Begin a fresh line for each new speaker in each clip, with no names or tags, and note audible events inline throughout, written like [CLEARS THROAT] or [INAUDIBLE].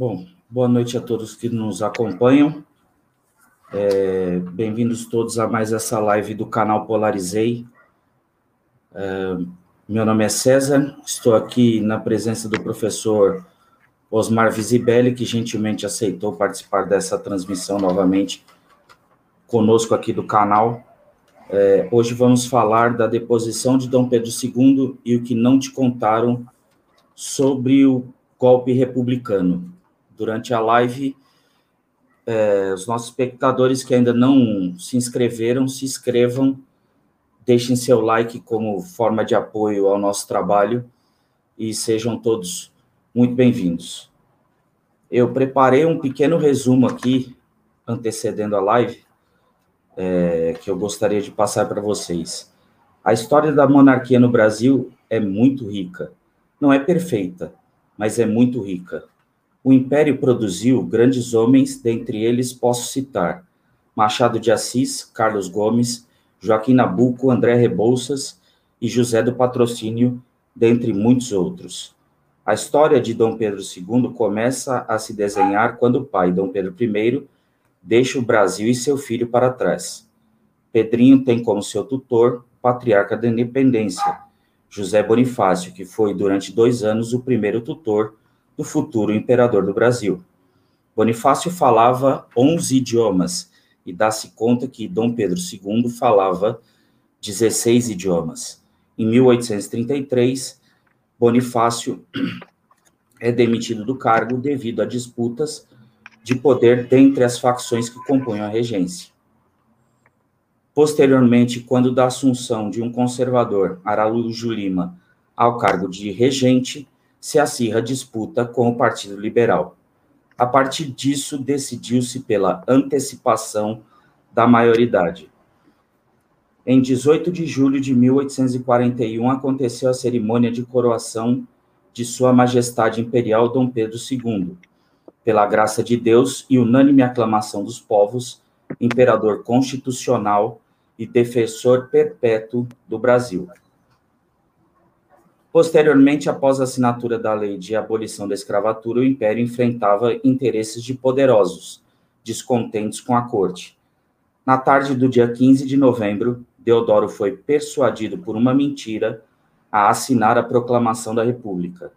Bom, boa noite a todos que nos acompanham. É, Bem-vindos todos a mais essa live do canal Polarizei. É, meu nome é César, estou aqui na presença do professor Osmar Visibelli, que gentilmente aceitou participar dessa transmissão novamente conosco aqui do canal. É, hoje vamos falar da deposição de Dom Pedro II e o que não te contaram sobre o golpe republicano. Durante a live, é, os nossos espectadores que ainda não se inscreveram, se inscrevam, deixem seu like como forma de apoio ao nosso trabalho e sejam todos muito bem-vindos. Eu preparei um pequeno resumo aqui, antecedendo a live, é, que eu gostaria de passar para vocês. A história da monarquia no Brasil é muito rica. Não é perfeita, mas é muito rica. O Império produziu grandes homens, dentre eles posso citar Machado de Assis, Carlos Gomes, Joaquim Nabuco, André Rebouças e José do Patrocínio, dentre muitos outros. A história de Dom Pedro II começa a se desenhar quando o pai, Dom Pedro I, deixa o Brasil e seu filho para trás. Pedrinho tem como seu tutor patriarca da independência, José Bonifácio, que foi durante dois anos o primeiro tutor do futuro imperador do Brasil. Bonifácio falava 11 idiomas e dá-se conta que Dom Pedro II falava 16 idiomas. Em 1833, Bonifácio é demitido do cargo devido a disputas de poder dentre as facções que compunham a regência. Posteriormente, quando da assunção de um conservador, Araújo Lima, ao cargo de regente, se acirra disputa com o Partido Liberal. A partir disso, decidiu-se pela antecipação da maioridade. Em 18 de julho de 1841, aconteceu a cerimônia de coroação de Sua Majestade Imperial Dom Pedro II, pela graça de Deus e unânime aclamação dos povos, imperador constitucional e defensor perpétuo do Brasil. Posteriormente, após a assinatura da lei de abolição da escravatura, o império enfrentava interesses de poderosos, descontentes com a corte. Na tarde do dia 15 de novembro, Deodoro foi persuadido por uma mentira a assinar a proclamação da República.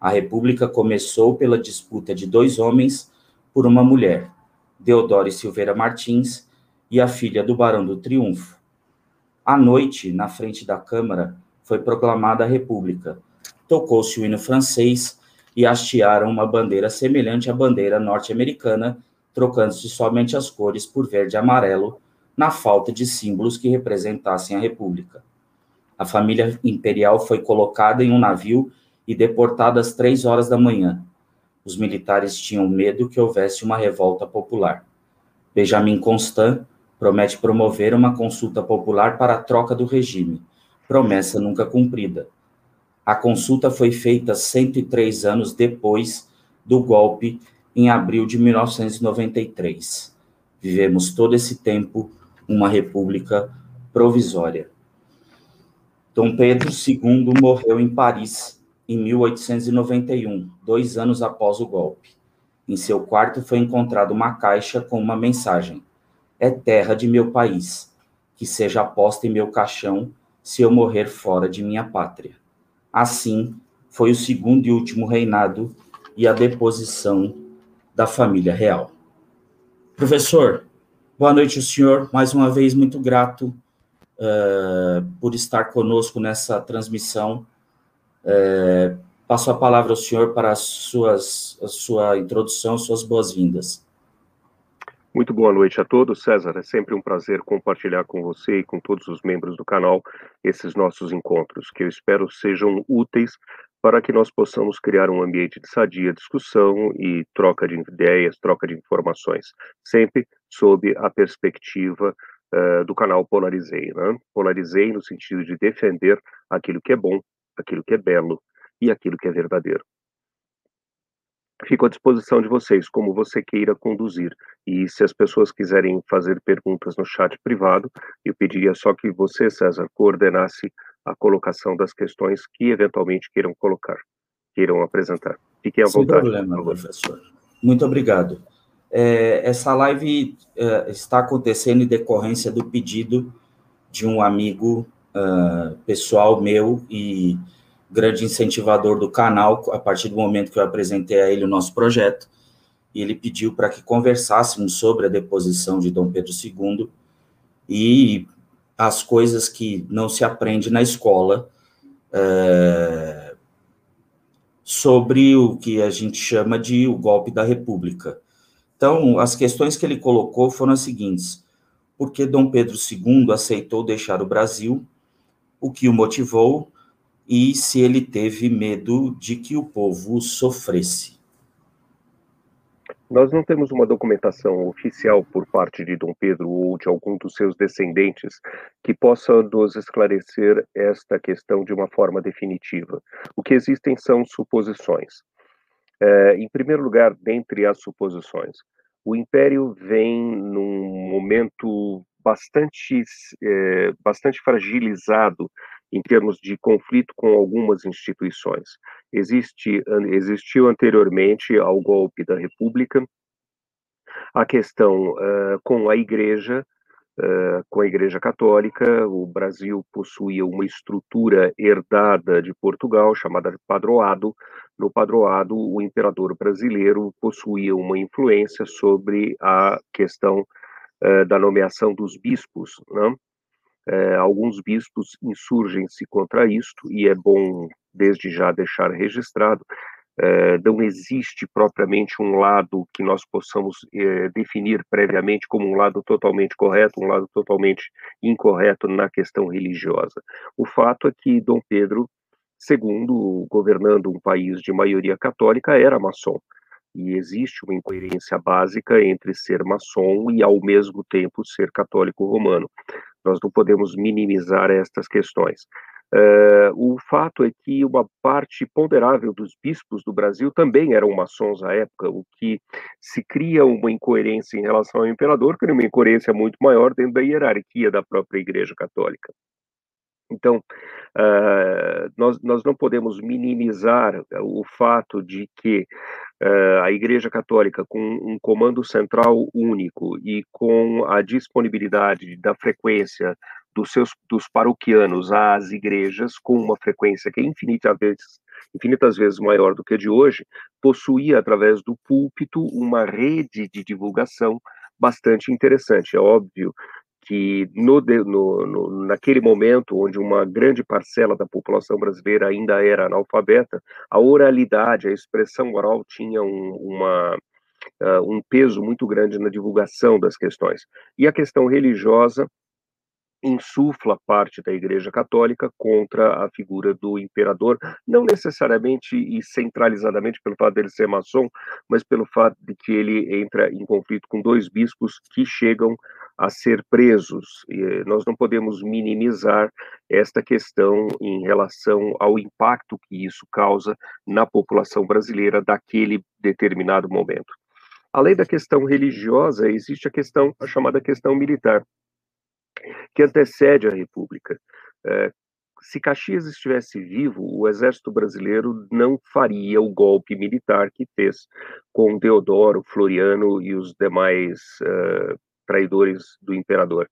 A República começou pela disputa de dois homens por uma mulher, Deodoro Silveira Martins e a filha do Barão do Triunfo. À noite, na frente da Câmara, foi proclamada a República. Tocou-se o hino francês e hastearam uma bandeira semelhante à bandeira norte-americana, trocando-se somente as cores por verde e amarelo, na falta de símbolos que representassem a República. A família imperial foi colocada em um navio e deportada às três horas da manhã. Os militares tinham medo que houvesse uma revolta popular. Benjamin Constant promete promover uma consulta popular para a troca do regime, promessa nunca cumprida. A consulta foi feita 103 anos depois do golpe, em abril de 1993. Vivemos todo esse tempo uma república provisória. Dom Pedro II morreu em Paris em 1891, dois anos após o golpe. Em seu quarto foi encontrada uma caixa com uma mensagem: É terra de meu país, que seja posta em meu caixão se eu morrer fora de minha pátria. Assim, foi o segundo e último reinado e a deposição da família real. Professor, boa noite, senhor. Mais uma vez, muito grato uh, por estar conosco nessa transmissão. Uh, passo a palavra ao senhor para as suas, a sua introdução, suas boas-vindas.
Muito boa noite a todos, César. É sempre um prazer compartilhar com você e com todos os membros do canal esses nossos encontros, que eu espero sejam úteis para que nós possamos criar um ambiente de sadia discussão e troca de ideias, troca de informações, sempre sob a perspectiva uh, do canal Polarizei. Né? Polarizei no sentido de defender aquilo que é bom, aquilo que é belo e aquilo que é verdadeiro. Fico à disposição de vocês, como você queira conduzir. E se as pessoas quiserem fazer perguntas no chat privado, eu pediria só que você, César, coordenasse a colocação das questões que eventualmente queiram colocar, queiram apresentar. Fiquem à Sem vontade.
Sem problema, professor. Muito obrigado. É, essa live é, está acontecendo em decorrência do pedido de um amigo uh, pessoal meu e grande incentivador do canal, a partir do momento que eu apresentei a ele o nosso projeto, e ele pediu para que conversássemos sobre a deposição de Dom Pedro II e as coisas que não se aprende na escola é, sobre o que a gente chama de o golpe da República. Então, as questões que ele colocou foram as seguintes: por que Dom Pedro II aceitou deixar o Brasil? O que o motivou? E se ele teve medo de que o povo sofresse?
Nós não temos uma documentação oficial por parte de Dom Pedro ou de algum dos seus descendentes que possa nos esclarecer esta questão de uma forma definitiva. O que existem são suposições. É, em primeiro lugar, dentre as suposições, o Império vem num momento bastante, é, bastante fragilizado em termos de conflito com algumas instituições. Existe, existiu anteriormente ao golpe da República a questão uh, com a Igreja, uh, com a Igreja Católica. O Brasil possuía uma estrutura herdada de Portugal, chamada padroado. No padroado, o imperador brasileiro possuía uma influência sobre a questão uh, da nomeação dos bispos, não? Né? É, alguns bispos insurgem-se contra isto, e é bom, desde já, deixar registrado. É, não existe propriamente um lado que nós possamos é, definir previamente como um lado totalmente correto, um lado totalmente incorreto na questão religiosa. O fato é que Dom Pedro II, governando um país de maioria católica, era maçom e existe uma incoerência básica entre ser maçom e, ao mesmo tempo, ser católico romano. Nós não podemos minimizar estas questões. Uh, o fato é que uma parte ponderável dos bispos do Brasil também eram maçons à época, o que se cria uma incoerência em relação ao imperador, que é uma incoerência muito maior dentro da hierarquia da própria Igreja Católica. Então, uh, nós, nós não podemos minimizar o fato de que uh, a Igreja Católica, com um comando central único e com a disponibilidade da frequência dos seus dos paroquianos às igrejas, com uma frequência que é vezes, infinitas vezes maior do que a de hoje, possuía, através do púlpito, uma rede de divulgação bastante interessante. É óbvio que no, no, no, naquele momento, onde uma grande parcela da população brasileira ainda era analfabeta, a oralidade, a expressão oral tinha um, uma, uh, um peso muito grande na divulgação das questões. E a questão religiosa insufla parte da Igreja Católica contra a figura do imperador, não necessariamente e centralizadamente pelo fato dele ser maçom, mas pelo fato de que ele entra em conflito com dois bispos que chegam a ser presos. E eh, nós não podemos minimizar esta questão em relação ao impacto que isso causa na população brasileira daquele determinado momento. Além da questão religiosa, existe a questão, a chamada questão militar, que antecede a República. É, se Caxias estivesse vivo, o exército brasileiro não faria o golpe militar que fez com Deodoro, Floriano e os demais uh, traidores do imperador.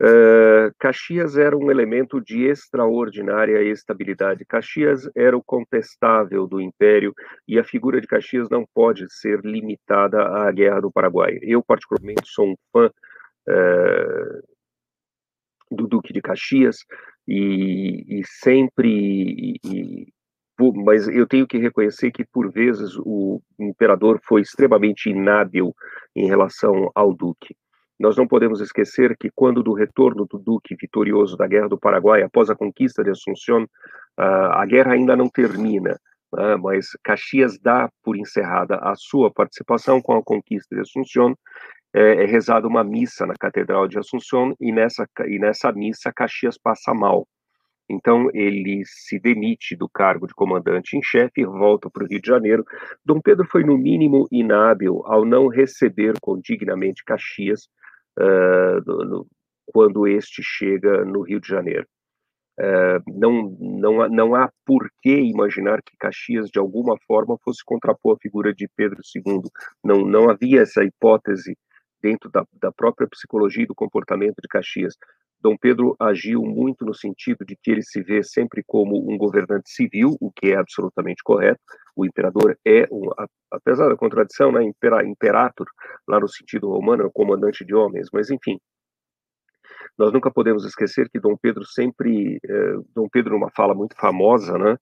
Uh, Caxias era um elemento de extraordinária estabilidade. Caxias era o contestável do império e a figura de Caxias não pode ser limitada à Guerra do Paraguai. Eu, particularmente, sou um fã uh, do Duque de Caxias e, e sempre. E, mas eu tenho que reconhecer que, por vezes, o imperador foi extremamente inábil em relação ao Duque. Nós não podemos esquecer que, quando do retorno do Duque vitorioso da Guerra do Paraguai, após a conquista de Assunção, a guerra ainda não termina, né, mas Caxias dá por encerrada a sua participação com a conquista de Assunção. É, é rezada uma missa na Catedral de Assunção e nessa, e nessa missa Caxias passa mal. Então, ele se demite do cargo de comandante em chefe e volta para o Rio de Janeiro. Dom Pedro foi, no mínimo, inábil ao não receber condignamente Caxias uh, no, no, quando este chega no Rio de Janeiro. é, não, não, não há por que imaginar que Caxias, de alguma forma, fosse contrapor a figura de Pedro II. Não, não havia essa hipótese dentro da, da própria psicologia e do comportamento de Caxias. Dom Pedro agiu muito no sentido de que ele se vê sempre como um governante civil, o que é absolutamente correto. O imperador é, um, apesar da contradição, né, imperator, lá no sentido romano, é o comandante de homens, mas enfim, nós nunca podemos esquecer que Dom Pedro sempre, eh, Dom Pedro, numa fala muito famosa, né,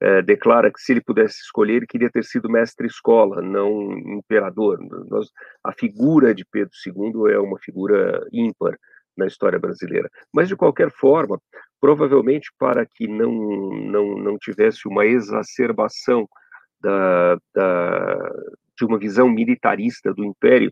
eh, declara que se ele pudesse escolher, ele queria ter sido mestre-escola, não imperador. Nós, a figura de Pedro II é uma figura ímpar na história brasileira. Mas, de qualquer forma, provavelmente para que não, não, não tivesse uma exacerbação da, da, de uma visão militarista do Império,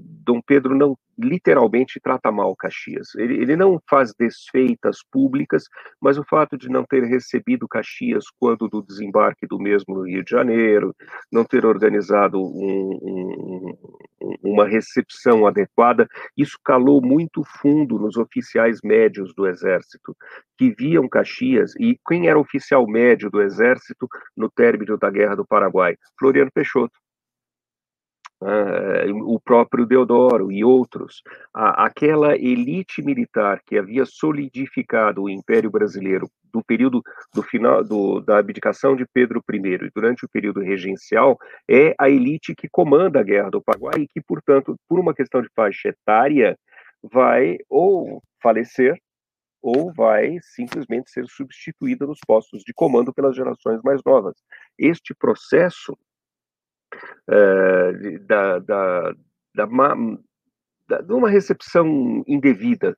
Dom Pedro não literalmente trata mal Caxias. Ele, ele não faz desfeitas públicas, mas o fato de não ter recebido Caxias quando do desembarque do mesmo no Rio de Janeiro, não ter organizado um, um, uma recepção adequada, isso calou muito fundo nos oficiais médios do Exército, que viam Caxias, e quem era oficial médio do Exército no término da Guerra do Paraguai? Floriano Peixoto o próprio Deodoro e outros, aquela elite militar que havia solidificado o Império Brasileiro do período do final do, da abdicação de Pedro I e durante o período regencial é a elite que comanda a Guerra do Paraguai e que, portanto, por uma questão de faixa etária, vai ou falecer ou vai simplesmente ser substituída nos postos de comando pelas gerações mais novas. Este processo uh, da, da, da, da, de uma recepção indevida.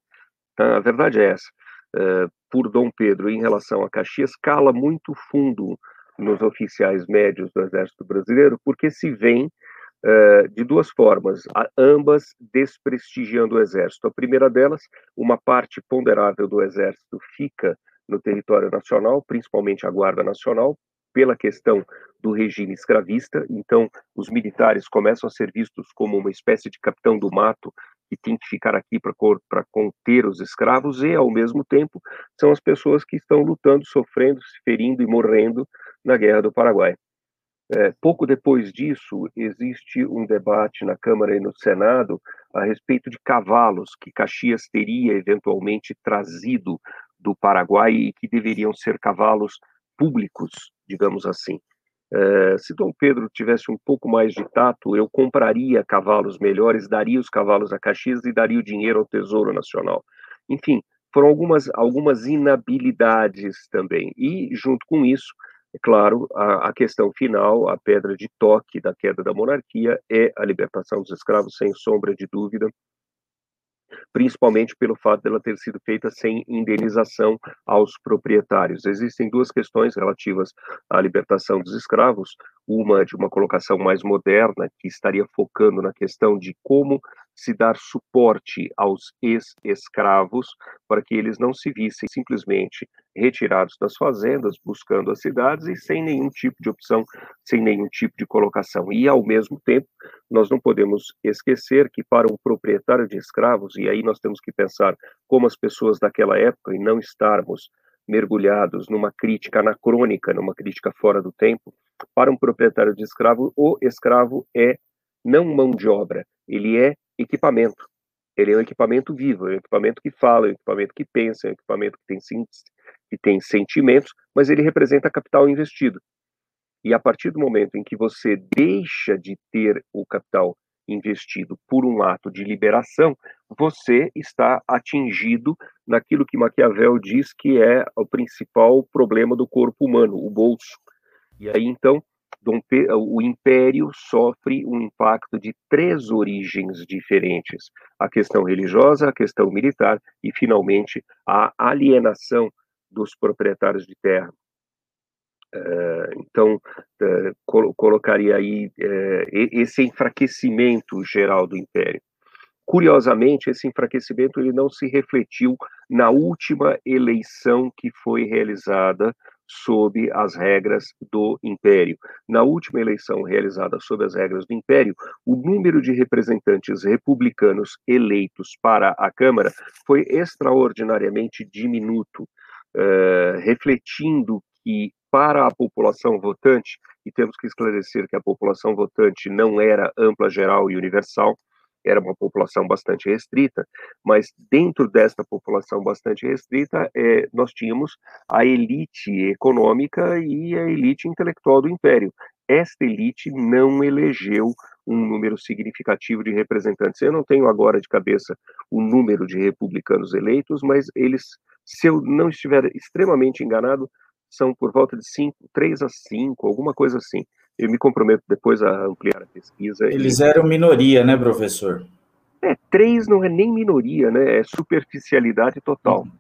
Tá? A verdade é essa. Uh, por Dom Pedro em relação a Caxias cala muito fundo nos oficiais médios do Exército Brasileiro, porque se vem uh, de duas formas, ambas desprestigiando o Exército. A primeira delas, uma parte ponderável do Exército fica no território nacional, principalmente a Guarda Nacional, pela questão do regime escravista, então os militares começam a ser vistos como uma espécie de capitão do mato que tem que ficar aqui para conter os escravos, e, ao mesmo tempo, são as pessoas que estão lutando, sofrendo, se ferindo e morrendo na Guerra do Paraguai. É, pouco depois disso, existe um debate na Câmara e no Senado a respeito de cavalos que Caxias teria eventualmente trazido do Paraguai e que deveriam ser cavalos públicos, digamos assim. É, se Dom Pedro tivesse um pouco mais de tato, eu compraria cavalos melhores, daria os cavalos a Caxias e daria o dinheiro ao Tesouro Nacional. Enfim, foram algumas, algumas inabilidades também. E, junto com isso, é claro, a, a, questão final, a pedra de toque da queda da monarquia é a libertação dos escravos, sem sombra de dúvida principalmente pelo fato dela ter sido feita sem indenização aos proprietários. Existem duas questões relativas à libertação dos escravos, uma de uma colocação mais moderna, que estaria focando na questão de como se dar suporte aos ex-escravos para que eles não se vissem simplesmente retirados das fazendas, buscando as cidades e sem nenhum tipo de opção, sem nenhum tipo de colocação. E, ao mesmo tempo, nós não podemos esquecer que, para um proprietário de escravos, e aí nós temos que pensar como as pessoas daquela época e não estarmos mergulhados numa crítica anacrônica, numa crítica fora do tempo, para um proprietário de escravo, o escravo é não mão de obra, ele é equipamento. Ele é um equipamento vivo, é um equipamento que fala, é um equipamento que pensa, é um equipamento que tem, que tem sentimentos, mas ele representa capital investido. E a partir do momento em que você deixa de ter o capital investido por um ato de liberação, você está atingido naquilo que Maquiavel diz que é o principal problema do corpo humano, o bolso. E aí então o império sofre um impacto de três origens diferentes: a questão religiosa, a questão militar e, finalmente, a alienação dos proprietários de terra. É, então, é, colocaria aí é, esse enfraquecimento geral do império. Curiosamente, esse enfraquecimento ele não se refletiu na última eleição que foi realizada sob as regras do Império. Na última eleição realizada sob as regras do Império, o número de representantes republicanos eleitos para a Câmara foi extraordinariamente diminuto. uh, refletindo que para a população votante, e temos que esclarecer que a população votante não era ampla, geral e universal, era uma população bastante restrita, mas dentro desta população bastante restrita, é, nós tínhamos a elite econômica e a elite intelectual do império. Esta elite não elegeu um número significativo de representantes. Eu não tenho agora de cabeça o número de republicanos eleitos, mas eles, se eu não estiver extremamente enganado, são por volta de 5, 3 a 5, alguma coisa assim. Eu me comprometo depois a ampliar a pesquisa.
Eles e... eram minoria, né, professor?
É, três não é nem minoria, né? É superficialidade total. Uhum.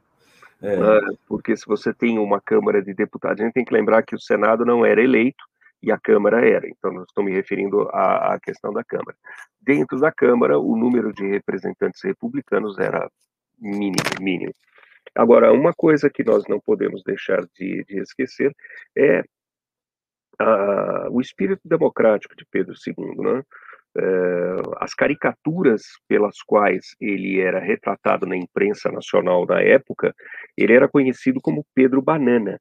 É. Uh, porque se você tem uma Câmara de Deputados, a gente tem que lembrar que o Senado não era eleito e a Câmara era. Então, nós estou me referindo à, à questão da Câmara. Dentro da Câmara, o número de representantes republicanos era mínimo, mínimo. Agora, uma coisa que nós não podemos deixar de, de esquecer é a, o espírito democrático de Pedro II, né? É, as caricaturas pelas quais ele era retratado na imprensa nacional da época, ele era conhecido como Pedro Banana.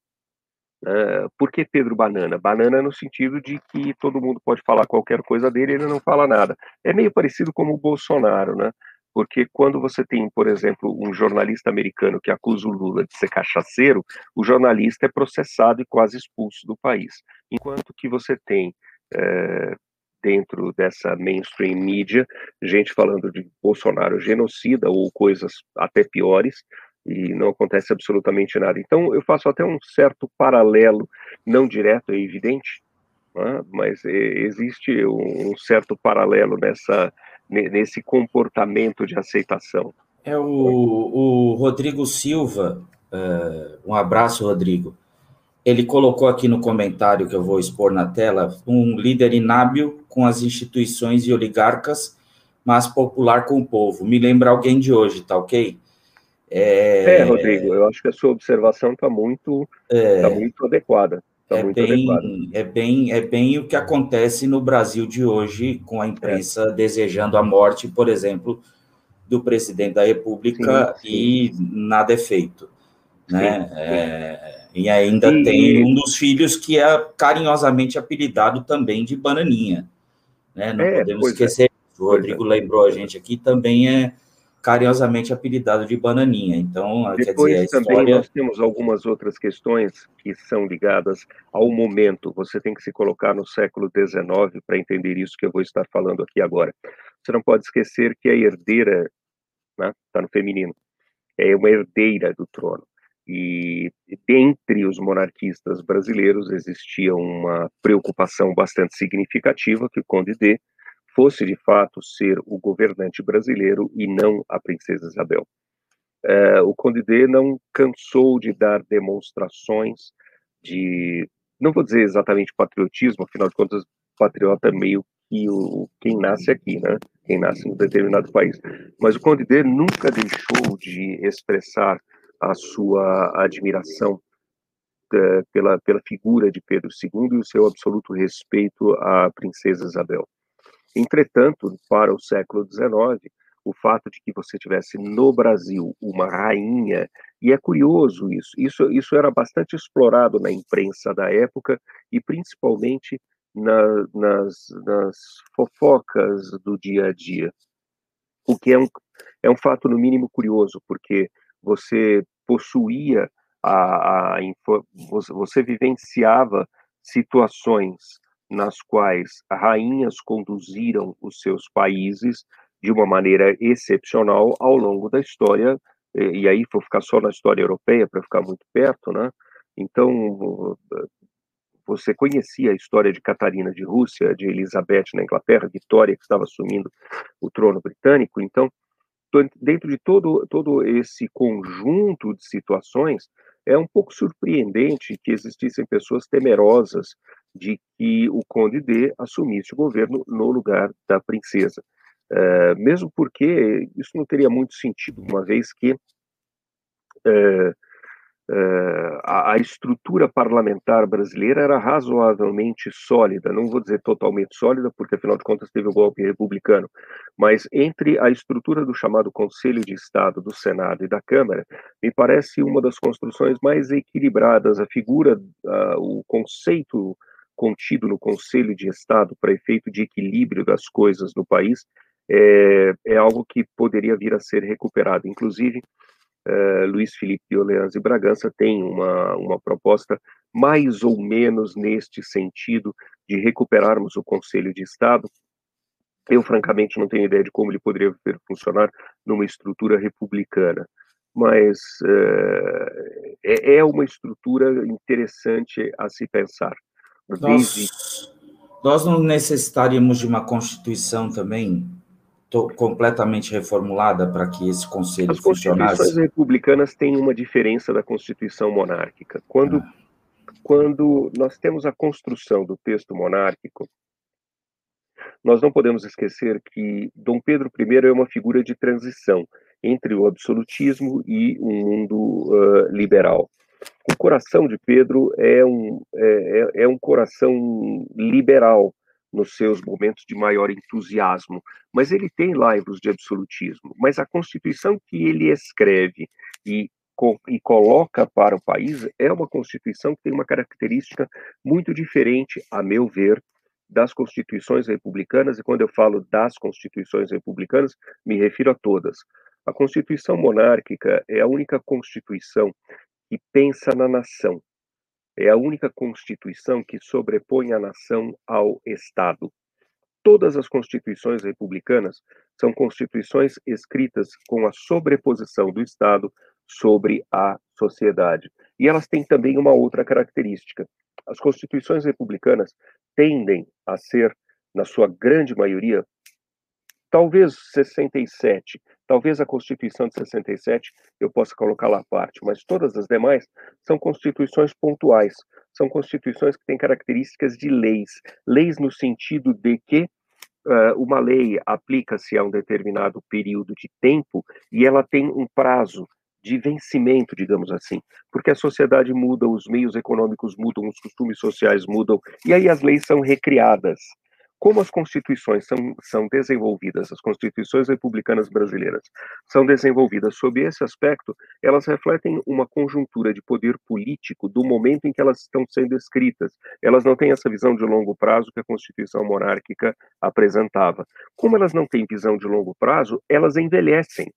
Uh, por que Pedro Banana? Banana no sentido de que todo mundo pode falar qualquer coisa dele, ele não fala nada. É meio parecido como o Bolsonaro, né? Porque quando você tem, por exemplo, um jornalista americano que acusa o Lula de ser cachaceiro, o jornalista é processado e quase expulso do país. Enquanto que você tem, é, dentro dessa mainstream mídia, gente falando de Bolsonaro genocida ou coisas até piores, e não acontece absolutamente nada. Então, eu faço até um certo paralelo, não direto, é evidente, né? mas existe um certo paralelo nessa nesse comportamento de aceitação.
É o, o Rodrigo Silva, uh, um abraço, Rodrigo. Ele colocou aqui no comentário que eu vou expor na tela um líder inábil com as instituições e oligarcas, mas popular com o povo. Me lembra alguém de hoje, tá ok?
É, é Rodrigo, eu acho que a sua observação está muito, é, tá muito adequada. Tá
é, bem, é, bem, é bem o que acontece no Brasil de hoje, com a imprensa é. desejando a morte, por exemplo, do presidente da República sim, sim. e nada é feito. Né? Sim, é, e ainda e... tem um dos filhos que é carinhosamente apelidado também de Bananinha. Né? Não é, podemos é. esquecer. O Rodrigo lembrou a gente aqui, também é carinhosamente apelidado de Bananinha. Então,
Depois quer dizer, também história... nós temos algumas outras questões que são ligadas ao momento. Você tem que se colocar no século XIX para entender isso que eu vou estar falando aqui agora. Você não pode esquecer que a herdeira, está né, no feminino, é uma herdeira do trono. E dentre os monarquistas brasileiros existia uma preocupação bastante significativa que o Conde D fosse de fato ser o governante brasileiro e não a princesa Isabel. É, o Conde D não cansou de dar demonstrações de, não vou dizer exatamente patriotismo, afinal de contas, patriota meio que o, quem nasce aqui, né? Quem nasce em um determinado país. Mas o Conde D nunca deixou de expressar a sua admiração é, pela, pela figura de Pedro II e o seu absoluto respeito à princesa Isabel. Entretanto, para o século XIX, o fato de que você tivesse no Brasil uma rainha, e é curioso isso, isso, isso era bastante explorado na imprensa da época e principalmente na, nas, nas fofocas do dia a dia, o que é um, é um fato no mínimo curioso, porque você possuía a, a você vivenciava situações nas quais rainhas conduziram os seus países de uma maneira excepcional ao longo da história, e aí vou ficar só na história europeia para ficar muito perto, né? Então, você conhecia a história de Catarina de Rússia, de Elizabeth na Inglaterra, Vitória que estava assumindo o trono britânico, então, dentro de todo, todo esse conjunto de situações, é um pouco surpreendente que existissem pessoas temerosas de que o Conde D assumisse o governo no lugar da princesa. Uh, mesmo porque isso não teria muito sentido, uma vez que uh, Uh, a, a, estrutura parlamentar brasileira era razoavelmente sólida, não vou dizer totalmente sólida, porque afinal de contas teve o golpe republicano, mas entre a estrutura do chamado Conselho de Estado, do Senado e da Câmara, me parece uma das construções mais equilibradas. A figura, uh, o conceito contido no Conselho de Estado para efeito de equilíbrio das coisas no país é, é algo que poderia vir a ser recuperado. Inclusive, uh, Luiz Felipe de e Bragança tem uma, uma proposta mais ou menos neste sentido de recuperarmos o Conselho de Estado. Eu, francamente, não tenho ideia de como ele poderia funcionar numa estrutura republicana, mas uh, é, é uma estrutura interessante a se pensar.
Nós, nós não necessitaríamos de uma Constituição também completamente reformulada para que esse conselho
As funcionasse? As constituições republicanas têm uma diferença da constituição monárquica. Quando, ah. quando nós temos a construção do texto monárquico, nós não podemos esquecer que Dom Pedro I é uma figura de transição entre o absolutismo e um mundo uh, liberal. O coração de Pedro é um, é, é, é um coração liberal, nos seus momentos de maior entusiasmo, mas ele tem laivos de absolutismo. Mas a Constituição que ele escreve e, e coloca para o país é uma Constituição que tem uma característica muito diferente, a meu ver, das constituições republicanas, e quando eu falo das constituições republicanas, me refiro a todas. A Constituição monárquica é a única constituição que pensa na nação, é a única constituição que sobrepõe a nação ao Estado. Todas as constituições republicanas são constituições escritas com a sobreposição do Estado sobre a sociedade. E elas têm também uma outra característica. As constituições republicanas tendem a ser, na sua grande maioria, talvez 67, Talvez a Constituição de 67 eu possa colocar lá à parte, mas todas as demais são constituições pontuais, são constituições que têm características de leis, leis no sentido de que uh, uma lei aplica-se a um determinado período de tempo e ela tem um prazo de vencimento, digamos assim, porque a sociedade muda, os meios econômicos mudam, os costumes sociais mudam, e aí as leis são recriadas. Como as constituições são, são desenvolvidas, as constituições republicanas brasileiras são desenvolvidas sob esse aspecto, elas refletem uma conjuntura de poder político do momento em que elas estão sendo escritas. Elas não têm essa visão de longo prazo que a Constituição monárquica apresentava. Como elas não têm visão de longo prazo, elas envelhecem.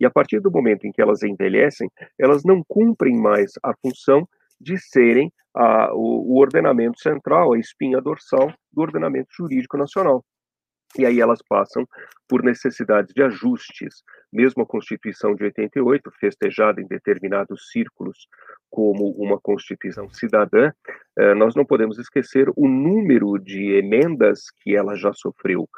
E a partir do momento em que elas envelhecem, elas não cumprem mais a função de serem a, o, o ordenamento central, a espinha dorsal do ordenamento jurídico nacional. E aí elas passam por necessidades de ajustes. Mesmo a Constituição de 88, festejada em determinados círculos como uma Constituição cidadã, eh, nós não podemos esquecer o número de emendas que ela já sofreu.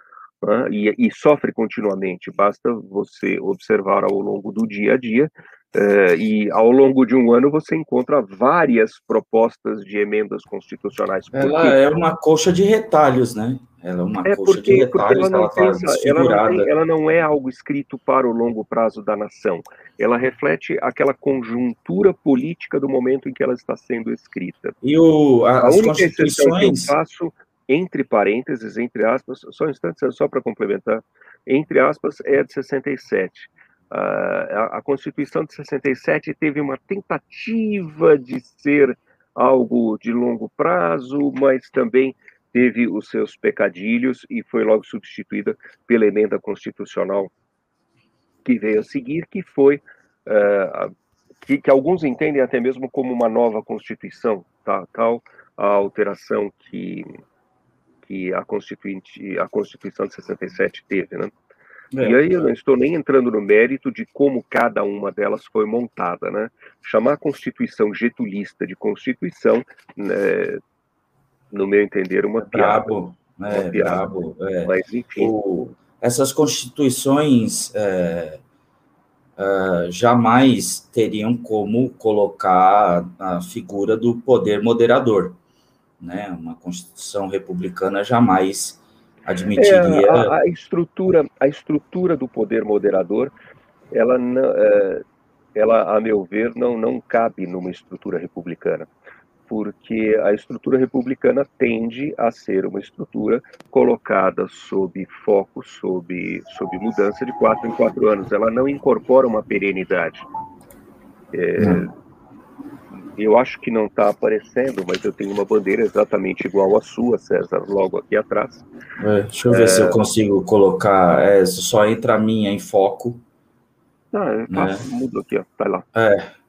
Né? E, e, sofre continuamente, basta você observar ao longo do dia a dia Uh, e ao longo de um ano você encontra várias propostas de emendas constitucionais.
Ela é uma coxa de retalhos, né?
Ela é uma é coxa porque, de retalhos. Ela não, ela, pensa, ela, não tem, ela não é algo escrito para o longo prazo da nação. Ela reflete aquela conjuntura política do momento em que ela está sendo escrita.
E o, a, a única exceção que eu
faço, entre parênteses, entre aspas, só um instante, só para complementar, entre aspas, é a de 67 a, a Constituição de 67 teve uma tentativa de ser algo de longo prazo, mas também teve os seus pecadilhos e foi logo substituída pela emenda constitucional que veio a seguir, que foi uh, que, que, alguns entendem até mesmo como uma nova constituição, tá? tal a alteração que que a constituinte a Constituição de 67 teve, né? É, e aí eu não estou nem entrando no mérito de como cada uma delas foi montada, né? Chamar a Constituição getulista de Constituição, né, no meu entender, uma é piada.
Brabo, né? Uma piada. Brabo, é. Mas, enfim. O, essas constituições é, é, jamais teriam como colocar a figura do poder moderador. Né? Uma Constituição republicana jamais admitiria. É,
a, a, estrutura, a estrutura do poder moderador, ela, é, ela, a meu ver, não, não cabe numa estrutura republicana, porque a estrutura republicana tende a ser uma estrutura colocada sob foco, sob, sob mudança de quatro em quatro anos. Ela não incorpora uma perenidade. É, hum. Eu acho que não está aparecendo, mas eu tenho uma bandeira exatamente igual à sua, César, logo aqui atrás.
É, deixa eu ver é... se eu consigo colocar. É, só entra a minha em foco.
Não, eu faço, né? mudo aqui, ó, tá lá.
É.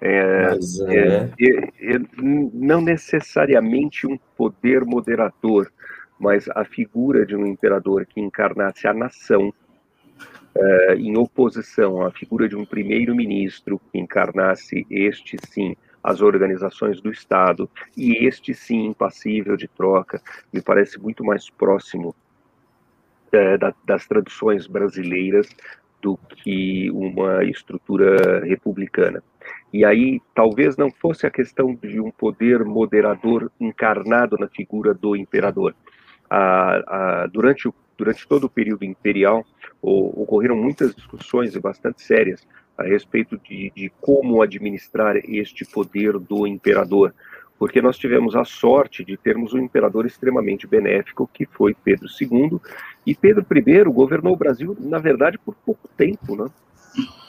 É, é. é, não necessariamente um poder moderador, mas a figura de um imperador que encarnasse a nação uh, em oposição à figura de um primeiro-ministro que encarnasse este sim as organizações do Estado e este sim impassível de troca, me parece muito mais próximo uh, da, das tradições brasileiras do que uma estrutura republicana. E aí talvez não fosse a questão de um poder moderador encarnado na figura do imperador. Ah, ah, durante o durante todo o período imperial, ocorreram muitas discussões bastante sérias a respeito de, de como administrar este poder do imperador, porque nós tivemos a sorte de termos um imperador extremamente benéfico, que foi Pedro II, e Pedro I governou o Brasil, na verdade, por pouco tempo, né?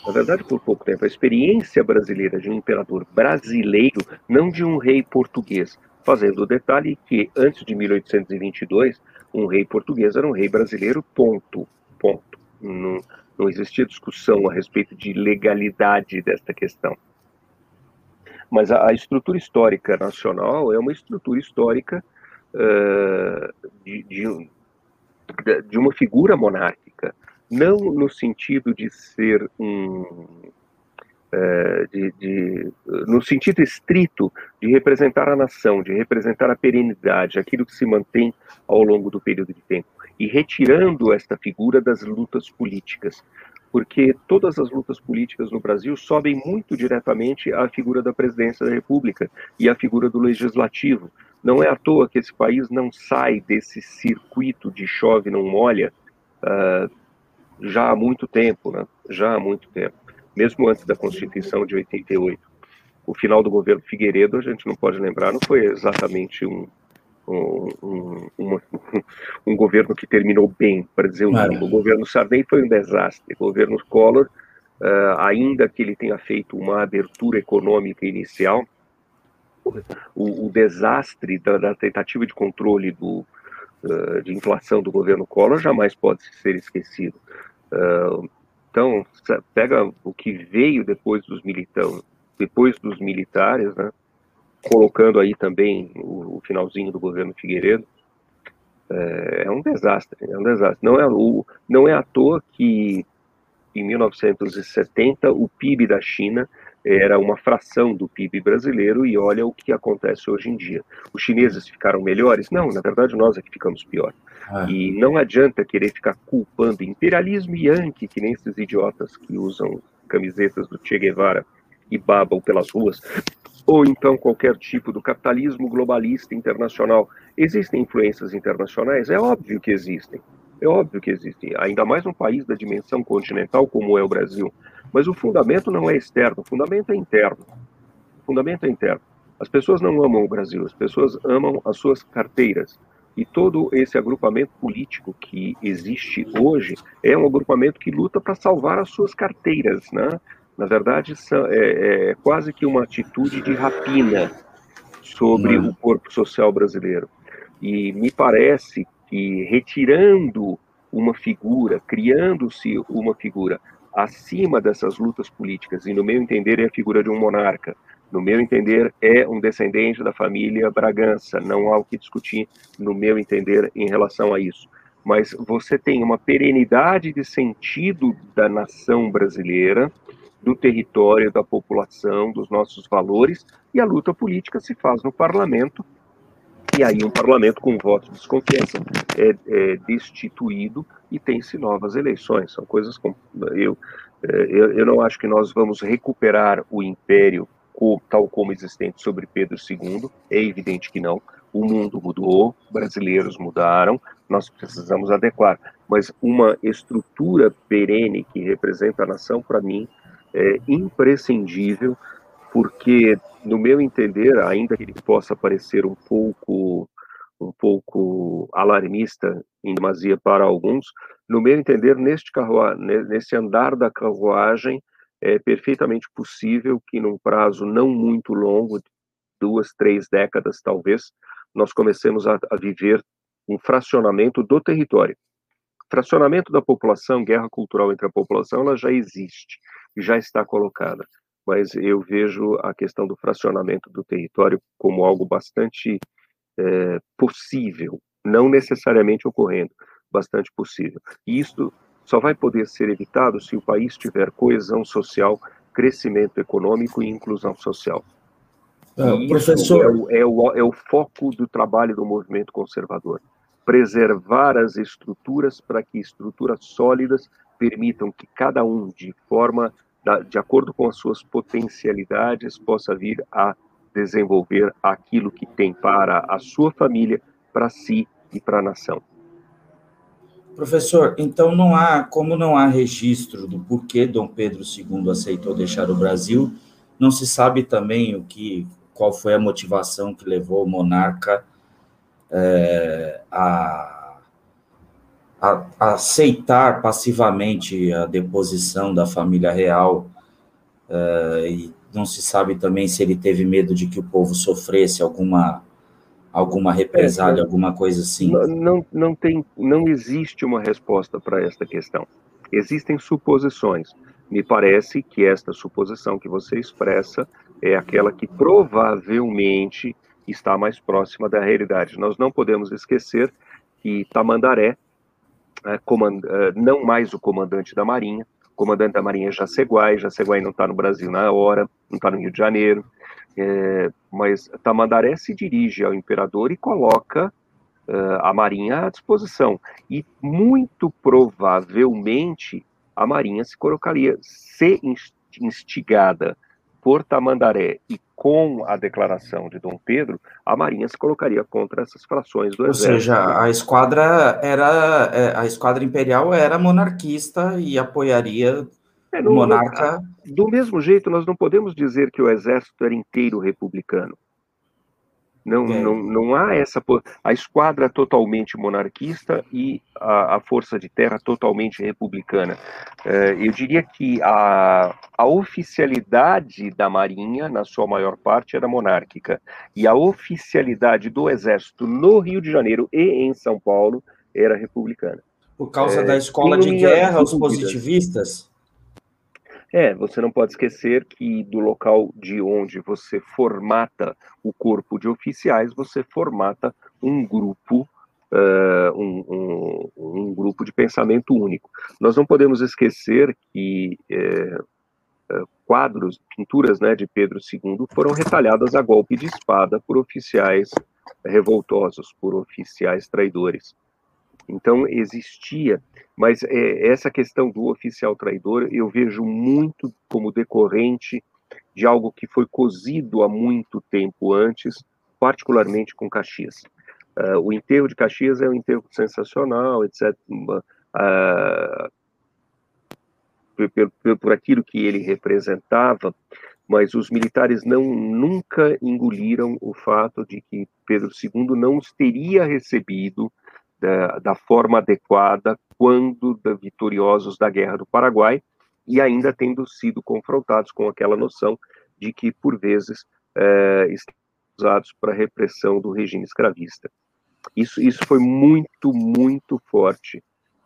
Na verdade, por pouco tempo. A experiência brasileira de um imperador brasileiro, não de um rei português, fazendo o detalhe que, antes de 1822, um rei português era um rei brasileiro, ponto. Ponto. Não, não existia discussão a respeito de legalidade desta questão. Mas a, a estrutura histórica nacional é uma estrutura histórica uh, de, de, de uma figura monárquica, não no sentido de ser um é, de, de, no sentido estrito de representar a nação, de representar a perenidade, aquilo que se mantém ao longo do período de tempo, e retirando esta figura das lutas políticas, porque todas as lutas políticas no Brasil sobem muito diretamente à figura da presidência da República e à figura do legislativo. Não é à toa que esse país não sai desse circuito de chove não molha uh, já há muito tempo, né? Já há muito tempo mesmo antes da Constituição de 88. O final do governo Figueiredo, a gente não pode lembrar, não foi exatamente um, um, um, [LAUGHS] um governo que terminou bem, para dizer o mínimo. O governo Sarney foi um desastre. O governo Collor, uh, ainda que ele tenha feito uma abertura econômica inicial, o, o desastre da, da, tentativa de controle do, uh, de inflação do governo Collor jamais pode ser esquecido. Uh, então, pega o que veio depois dos militares, depois dos militares, né? colocando aí também o, o finalzinho do governo Figueiredo, é, é, um desastre, é um desastre. Não é, o, não é à toa que em 1970 o PIB da China era uma fração do PIB brasileiro e olha o que acontece hoje em dia. Os chineses ficaram melhores? Não, na verdade nós é que ficamos pior. Ah. E não adianta querer ficar culpando imperialismo yankee, que nem esses idiotas que usam camisetas do Che Guevara e babam pelas ruas, ou então qualquer tipo do capitalismo globalista internacional. Existem influências internacionais? É óbvio que existem. É óbvio que existem, ainda mais um país da dimensão continental como é o Brasil. Mas o fundamento não é externo, o fundamento é interno. O fundamento é interno. As pessoas não amam o Brasil, as pessoas amam as suas carteiras. E todo esse agrupamento político que existe hoje é um agrupamento que luta para salvar as suas carteiras, né? Na verdade, é, é quase que uma atitude de rapina sobre o corpo social brasileiro. E me parece que retirando uma figura, criando-se uma figura acima dessas lutas políticas, e no meu entender é a figura de um monarca, no meu entender, é um descendente da família Bragança, não há o que discutir, no meu entender, em relação a isso. Mas você tem uma perenidade de sentido da nação brasileira, do território, da população, dos nossos valores, e a luta política se faz no parlamento, e aí um parlamento com voto de desconfiança é, é destituído e tem-se novas eleições. São coisas como eu, é, eu, eu não acho que nós vamos recuperar o império tal como existente sobre Pedro II, é evidente que não. O mundo mudou, brasileiros mudaram, nós precisamos adequar. Mas uma estrutura perene que representa a nação, para mim, é imprescindível, porque, no meu entender, ainda que ele possa parecer um pouco um pouco alarmista em demasia para alguns, no meu entender, neste nesse andar da carruagem, é perfeitamente possível que num prazo não muito longo, duas, três décadas talvez, nós comecemos a, a viver um fracionamento do território. Fracionamento da população, guerra cultural entre a população, ela já existe, já está colocada. Mas eu vejo a questão do fracionamento do território como algo bastante é, possível, não necessariamente ocorrendo, bastante possível. E isso só vai poder ser evitado se o país tiver coesão social, crescimento econômico e inclusão social. Uh, professor, é o, é, o, é o foco do trabalho do movimento conservador preservar as estruturas para que estruturas sólidas permitam que cada um, de forma, de acordo com as suas potencialidades, possa vir a desenvolver aquilo que tem para a sua família, para si e para a nação.
Professor, então não há, como não há registro do porquê Dom Pedro II aceitou deixar o Brasil, não se sabe também o que, qual foi a motivação que levou o monarca é, a, a, a, aceitar passivamente a deposição da família real, é, e não se sabe também se ele teve medo de que o povo sofresse alguma alguma represália, é, alguma coisa assim.
Não, não, não tem, não existe uma resposta para esta questão. Existem suposições. Me parece que esta suposição que você expressa é aquela que provavelmente está mais próxima da realidade. Nós não podemos esquecer que Tamandaré, é. É, não mais o comandante da Marinha, o comandante da Marinha é Jaceguai, Jaceguai não está no Brasil na hora, não está no Rio de Janeiro, é, mas Tamandaré se dirige ao imperador e coloca é, a Marinha à disposição. E muito provavelmente a Marinha se colocaria, se instigada por Tamandaré e com a declaração de Dom Pedro, a Marinha se colocaria contra essas frações do
Ou
exército.
Ou seja, a esquadra era é, a esquadra imperial era monarquista e apoiaria é, no, o monarca.
do mesmo jeito, nós não podemos dizer que o exército era inteiro republicano. Não, é. não, não há essa. A esquadra totalmente monarquista e a, a força de terra totalmente republicana. É, eu diria que a, a oficialidade da Marinha, na sua maior parte, era monárquica. E a oficialidade do Exército no Rio de Janeiro e em São Paulo era republicana.
Por causa é, da escola de guerra, os positivistas?
É, você não pode esquecer que do local de onde você formata o corpo de oficiais, você formata um grupo, uh, um, um, um, grupo de pensamento único. Nós não podemos esquecer que uh, quadros, pinturas né, de Pedro II foram retalhadas a golpe de espada por oficiais revoltosos, por oficiais traidores. Então existia, mas é, essa questão do oficial traidor eu vejo muito como decorrente de algo que foi cozido há muito tempo antes, particularmente com Caxias. Uh, o enterro de Caxias é um enterro sensacional, etc. Uh, por, por, por, aquilo que ele representava, mas os militares não nunca engoliram o fato de que Pedro II não os teria recebido da, da forma adequada quando da, vitoriosos da Guerra do Paraguai e ainda tendo sido confrontados com aquela noção de que, por vezes, é, estão usados para repressão do regime escravista. Isso, isso foi muito, muito forte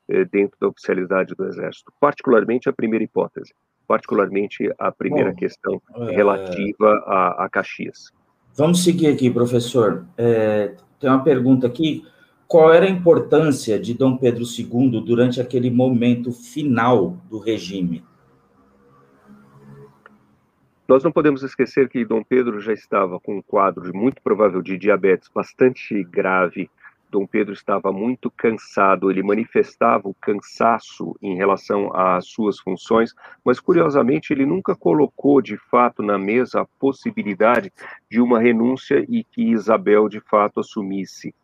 é, dentro da oficialidade do Exército, particularmente a primeira hipótese, particularmente a primeira Bom, questão é... relativa a, a Caxias.
Vamos seguir aqui, professor. É, tem uma pergunta aqui qual era a importância de Dom Pedro II durante aquele momento final do regime?
Nós não podemos esquecer que Dom Pedro já estava com um quadro muito provável de diabetes bastante grave. Dom Pedro estava muito cansado, ele manifestava o cansaço em relação às suas funções, mas curiosamente ele nunca colocou de fato na mesa a possibilidade de uma renúncia e que Isabel de fato assumisse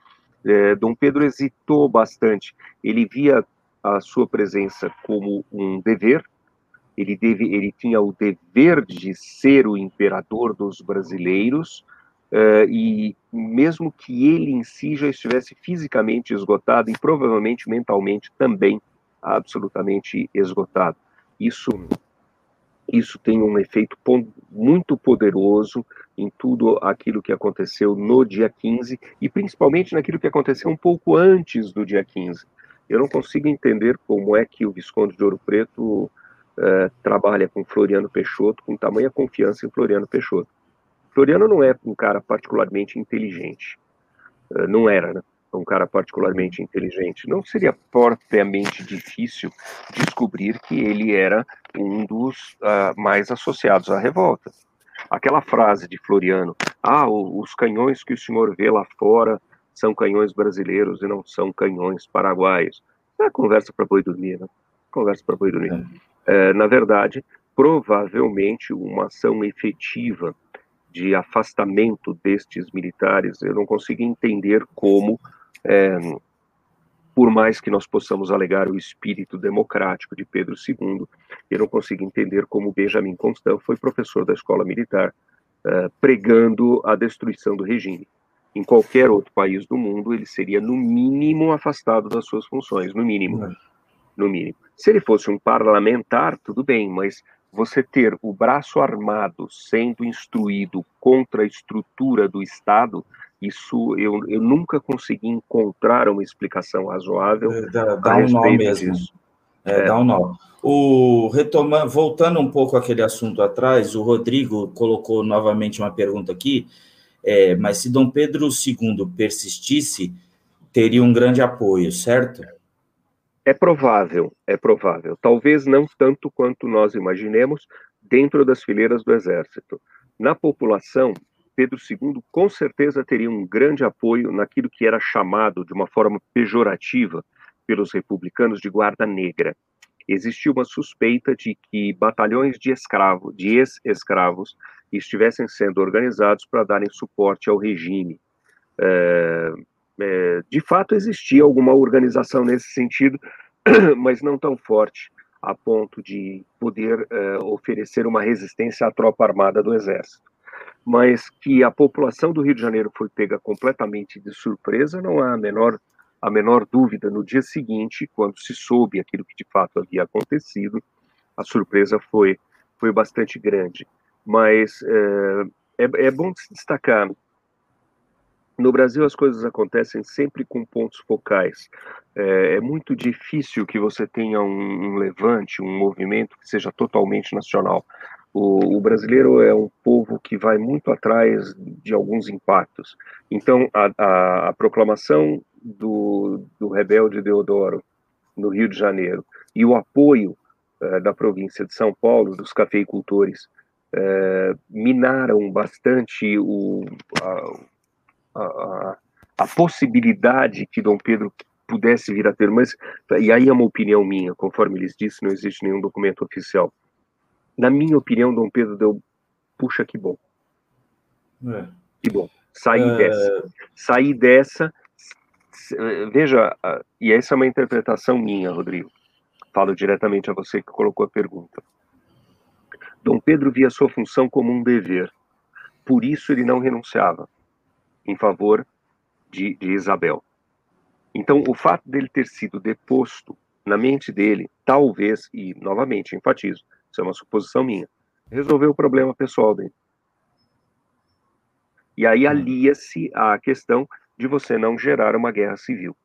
é, Dom Pedro hesitou bastante. Ele via a sua presença como um dever, ele, deve, ele tinha o dever de ser o imperador dos brasileiros, uh, e mesmo que ele em si já estivesse fisicamente esgotado e provavelmente mentalmente também absolutamente esgotado. Isso, isso tem um efeito muito poderoso em tudo aquilo que aconteceu no dia 15 e principalmente naquilo que aconteceu um pouco antes do dia 15. Eu não consigo entender como é que o Visconde de Ouro Preto uh, trabalha com Floriano Peixoto com tamanha confiança em Floriano Peixoto. Floriano não é um cara particularmente inteligente, uh, não era, né? Um cara particularmente inteligente. Não seria propriamente difícil descobrir que ele era um dos uh, mais associados à revolta. Aquela frase de Floriano: Ah, os canhões que o senhor vê lá fora são canhões brasileiros e não são canhões paraguaios. É conversa para boi dormir, né? Conversa para boi dormir. É é, na verdade, provavelmente uma ação efetiva de afastamento destes militares, eu não consigo entender como, é, por mais que nós possamos alegar o espírito democrático de Pedro II, eu não consigo entender como Benjamin Constant foi professor da escola militar, é, pregando a destruição do regime. Em qualquer outro país do mundo, ele seria, no mínimo, afastado das suas funções, no mínimo. No mínimo. Se ele fosse um parlamentar, tudo bem, mas você ter o braço armado sendo instruído contra a estrutura do Estado, isso eu, eu nunca consegui encontrar uma explicação razoável.
É, dá, dá um nó mesmo. É, é, dá um nó. O, retoma, voltando um pouco aquele assunto atrás, o Rodrigo colocou novamente uma pergunta aqui, é, mas se Dom Pedro II persistisse, teria um grande apoio, certo?
É provável, é provável. Talvez não tanto quanto nós imaginemos dentro das fileiras do exército. Na população, Pedro II com certeza teria um grande apoio naquilo que era chamado de uma forma pejorativa pelos republicanos de guarda negra. Existia uma suspeita de que batalhões de escravos, de ex-escravos, estivessem sendo organizados para darem suporte ao regime. É, é, de fato existia alguma organização nesse sentido, [CLEARS THROAT] mas não tão forte a ponto de poder é, oferecer uma resistência à tropa armada do exército. Mas que a população do Rio de Janeiro foi pega completamente de surpresa, não há a menor, a menor dúvida. No dia seguinte, quando se soube aquilo que de fato havia acontecido, a surpresa foi, foi bastante grande. Mas é, é, é bom destacar no Brasil, as coisas acontecem sempre com pontos focais. É, é muito difícil que você tenha um, um, levante, um movimento que seja totalmente nacional. O, o, brasileiro é um povo que vai muito atrás de alguns impactos. Então, a, a, a proclamação do, do rebelde Deodoro no Rio de Janeiro e o apoio é, da província de São Paulo, dos cafeicultores, é, minaram bastante o, a, a, a possibilidade que Dom Pedro pudesse vir a ter, mas e aí é uma opinião minha, conforme eles disse, não existe nenhum documento oficial. Na minha opinião, Dom Pedro deu, puxa que bom, é. que bom, sair é... dessa, sair dessa, veja, e essa é uma interpretação minha, Rodrigo. Falo diretamente a você que colocou a pergunta. Dom Pedro via sua função como um dever, por isso ele não renunciava em favor de, de Isabel. Então, o fato dele ter sido deposto na mente dele, talvez, e novamente enfatizo, isso é uma suposição minha, resolveu o problema pessoal dele. E aí hum. alia-se à questão de você não gerar uma guerra civil.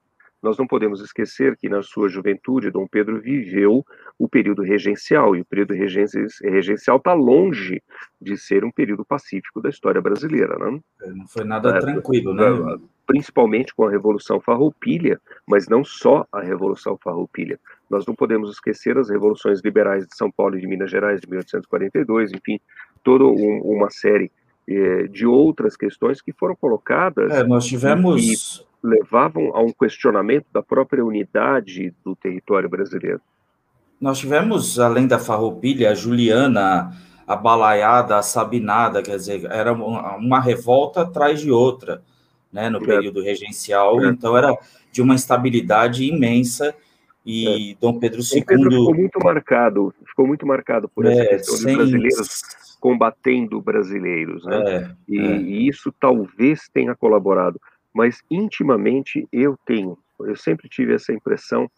Nós não podemos esquecer que na sua juventude Dom Pedro viveu o período regencial e o período regencial está longe de ser um período pacífico da história brasileira,
não? É, não foi nada é, tranquilo, né? É,
principalmente com a Revolução Farroupilha, mas não só a Revolução Farroupilha. Nós não podemos esquecer as revoluções liberais de São Paulo e de Minas Gerais de 1842, enfim, toda um, uma série eh, de outras questões que foram colocadas.
É, nós tivemos
levavam a um questionamento da própria unidade do território brasileiro.
Nós tivemos, além da farroupilha, a Juliana, a balaiada, a sabinada, quer dizer, era uma revolta atrás de outra, né, no é. período regencial, é. então era de uma instabilidade imensa, e é. Dom Pedro II...
Dom Pedro ficou muito marcado, ficou muito marcado por essa é, questão sem... de brasileiros combatendo brasileiros, né? É, e, é. e isso talvez tenha colaborado, mas intimamente eu tenho, eu sempre tive essa impressão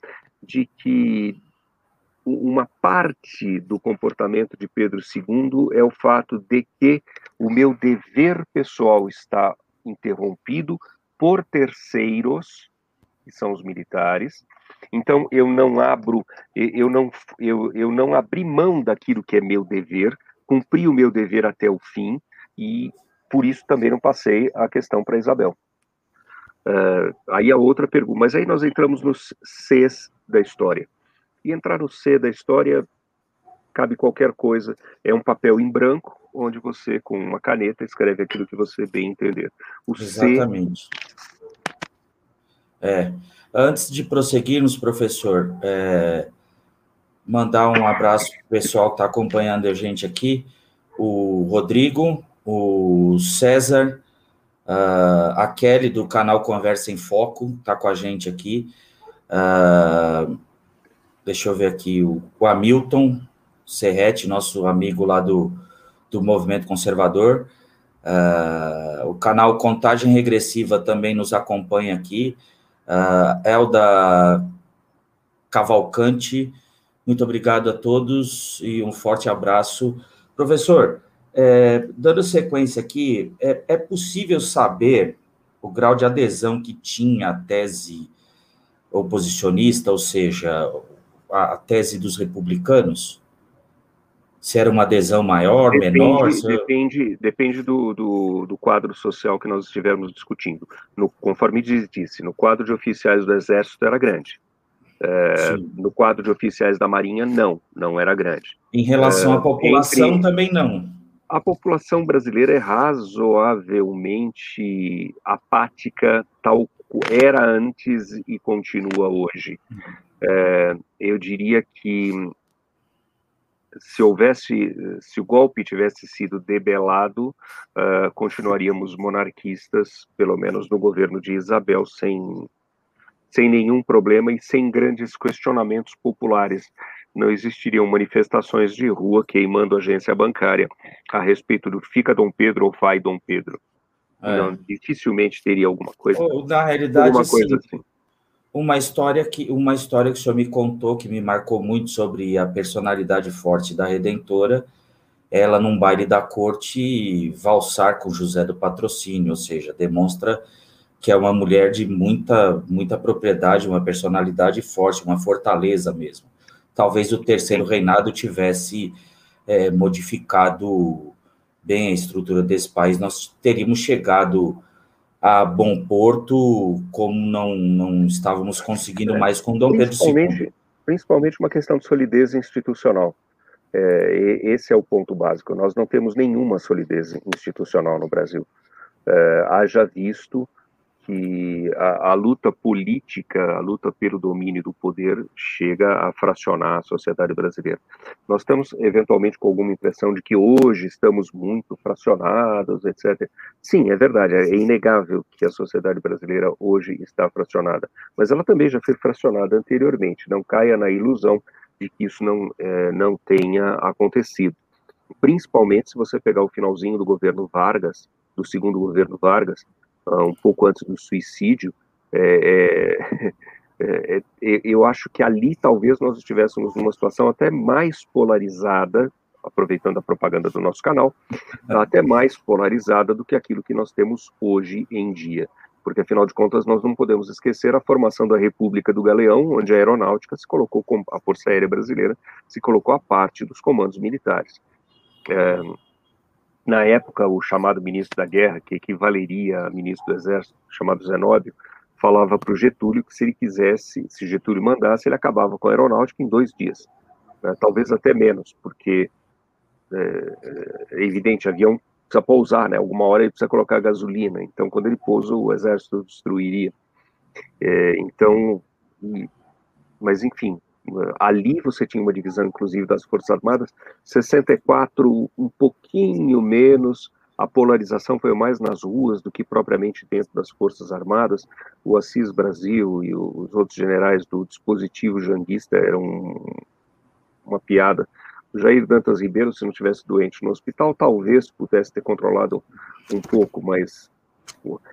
de que uma parte do comportamento de Pedro II é o fato de que o meu dever pessoal está interrompido por terceiros, que são os militares. Então eu não abro, eu não, eu, eu não abri mão daquilo que é meu dever, cumpri o meu dever até o fim e por isso também não passei a questão para Isabel. Uh, aí a outra pergunta, mas aí nós entramos nos Cs da história. E entrar no C da história cabe qualquer coisa. É um papel em branco, onde você, com uma caneta, escreve aquilo que você bem entender.
O Exatamente. C... É. Antes de prosseguirmos, professor, é, mandar um abraço para o pessoal que está acompanhando a gente aqui, o Rodrigo, o César, a Kelly do canal Conversa em Foco está com a gente aqui. Uh, deixa eu ver aqui, o, o Hamilton Serrete, nosso amigo lá do, do Movimento Conservador. Uh, o canal Contagem Regressiva também nos acompanha aqui. Uh, Elda Cavalcante, muito obrigado a todos e um forte abraço. Professor, é, dando sequência aqui, é, é possível saber o grau de adesão que tinha a tese oposicionista, ou seja, a, tese dos republicanos? Se era uma adesão maior, depende, menor? Se...
Depende, depende do, do, do, quadro social que nós estivermos discutindo. No, conforme disse, no quadro de oficiais do Exército era grande. É, no quadro de oficiais da Marinha, não, não era grande.
Em relação é, à população, entre... também não.
A população brasileira é razoavelmente apática, tal era antes e continua hoje. É, eu diria que se houvesse, se o golpe tivesse sido debelado, uh, continuaríamos monarquistas, pelo menos no governo de Isabel, sem, sem nenhum problema e sem grandes questionamentos populares. Não existiriam manifestações de rua queimando agência bancária a respeito do fica Dom Pedro ou vai Dom Pedro. É. Não, dificilmente teria alguma coisa.
Ou, na realidade, alguma coisa assim, assim uma história que uma história que o senhor me contou que me marcou muito sobre a personalidade forte da Redentora, ela num baile da corte valsar com José do Patrocínio, ou seja, demonstra que é uma mulher de muita muita propriedade, uma personalidade forte, uma fortaleza mesmo. Talvez o terceiro reinado tivesse é, modificado bem a estrutura desse país, nós teríamos chegado a bom porto, como não, não estávamos conseguindo mais com Dom Pedro II.
Principalmente uma questão de solidez institucional. É, esse é o ponto básico. Nós não temos nenhuma solidez institucional no Brasil. É, haja visto que a, a, luta política, a luta pelo domínio do poder, chega a fracionar a sociedade brasileira. Nós estamos, eventualmente, com alguma impressão de que hoje estamos muito fracionados, etc. Sim, é verdade, é inegável que a sociedade brasileira hoje está fracionada, mas ela também já foi fracionada anteriormente. Não caia na ilusão de que isso não, é, não tenha acontecido. Principalmente se você pegar o finalzinho do governo Vargas, do segundo governo Vargas, um pouco antes do suicídio, é, [LAUGHS] é, é, é, eu acho que ali talvez nós estivéssemos numa situação até mais polarizada, aproveitando a propaganda do nosso canal, até mais polarizada do que aquilo que nós temos hoje em dia. Porque, afinal de contas, nós não podemos esquecer a formação da República do Galeão, onde a aeronáutica se colocou, a Força Aérea Brasileira se colocou à parte dos comandos militares. É, na época, o chamado ministro da Guerra, que equivaleria a ministro do Exército, chamado Zenóbio, falava para o Getúlio que se ele quisesse, se Getúlio mandasse, ele acabava com a aeronáutica em dois dias. Né? Talvez até menos, porque é, é evidente, avião precisa pousar, né? Alguma hora ele precisa colocar gasolina. Então, quando ele pousa, o exército destruiria. É, então, mas enfim, ali você tinha uma divisão, inclusive, das Forças Armadas, 64 um pouquinho menos, a polarização foi mais nas ruas do que propriamente dentro das Forças Armadas. O Assis Brasil e os outros generais do dispositivo janguista eram uma piada. O Jair Dantas Ribeiro, se não tivesse doente no hospital, talvez pudesse ter controlado um pouco, mas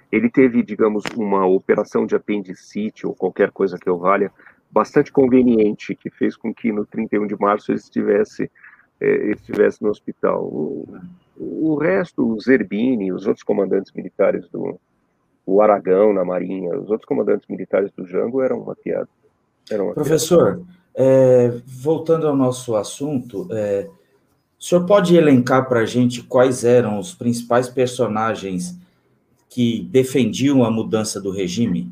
ele teve, digamos, uma operação de apendicite ou qualquer coisa que eu valha bastante conveniente, que fez com que no 31 de março ele estivesse, eh, estivesse no hospital. O, o resto, o Zerbini, os outros comandantes militares do o Aragão na Marinha, os outros comandantes militares do Jango eram uma piada.
Eram uma Professor, piada. É, voltando ao nosso assunto, é, o senhor pode elencar para a gente quais eram os principais personagens que defendiam a mudança do regime?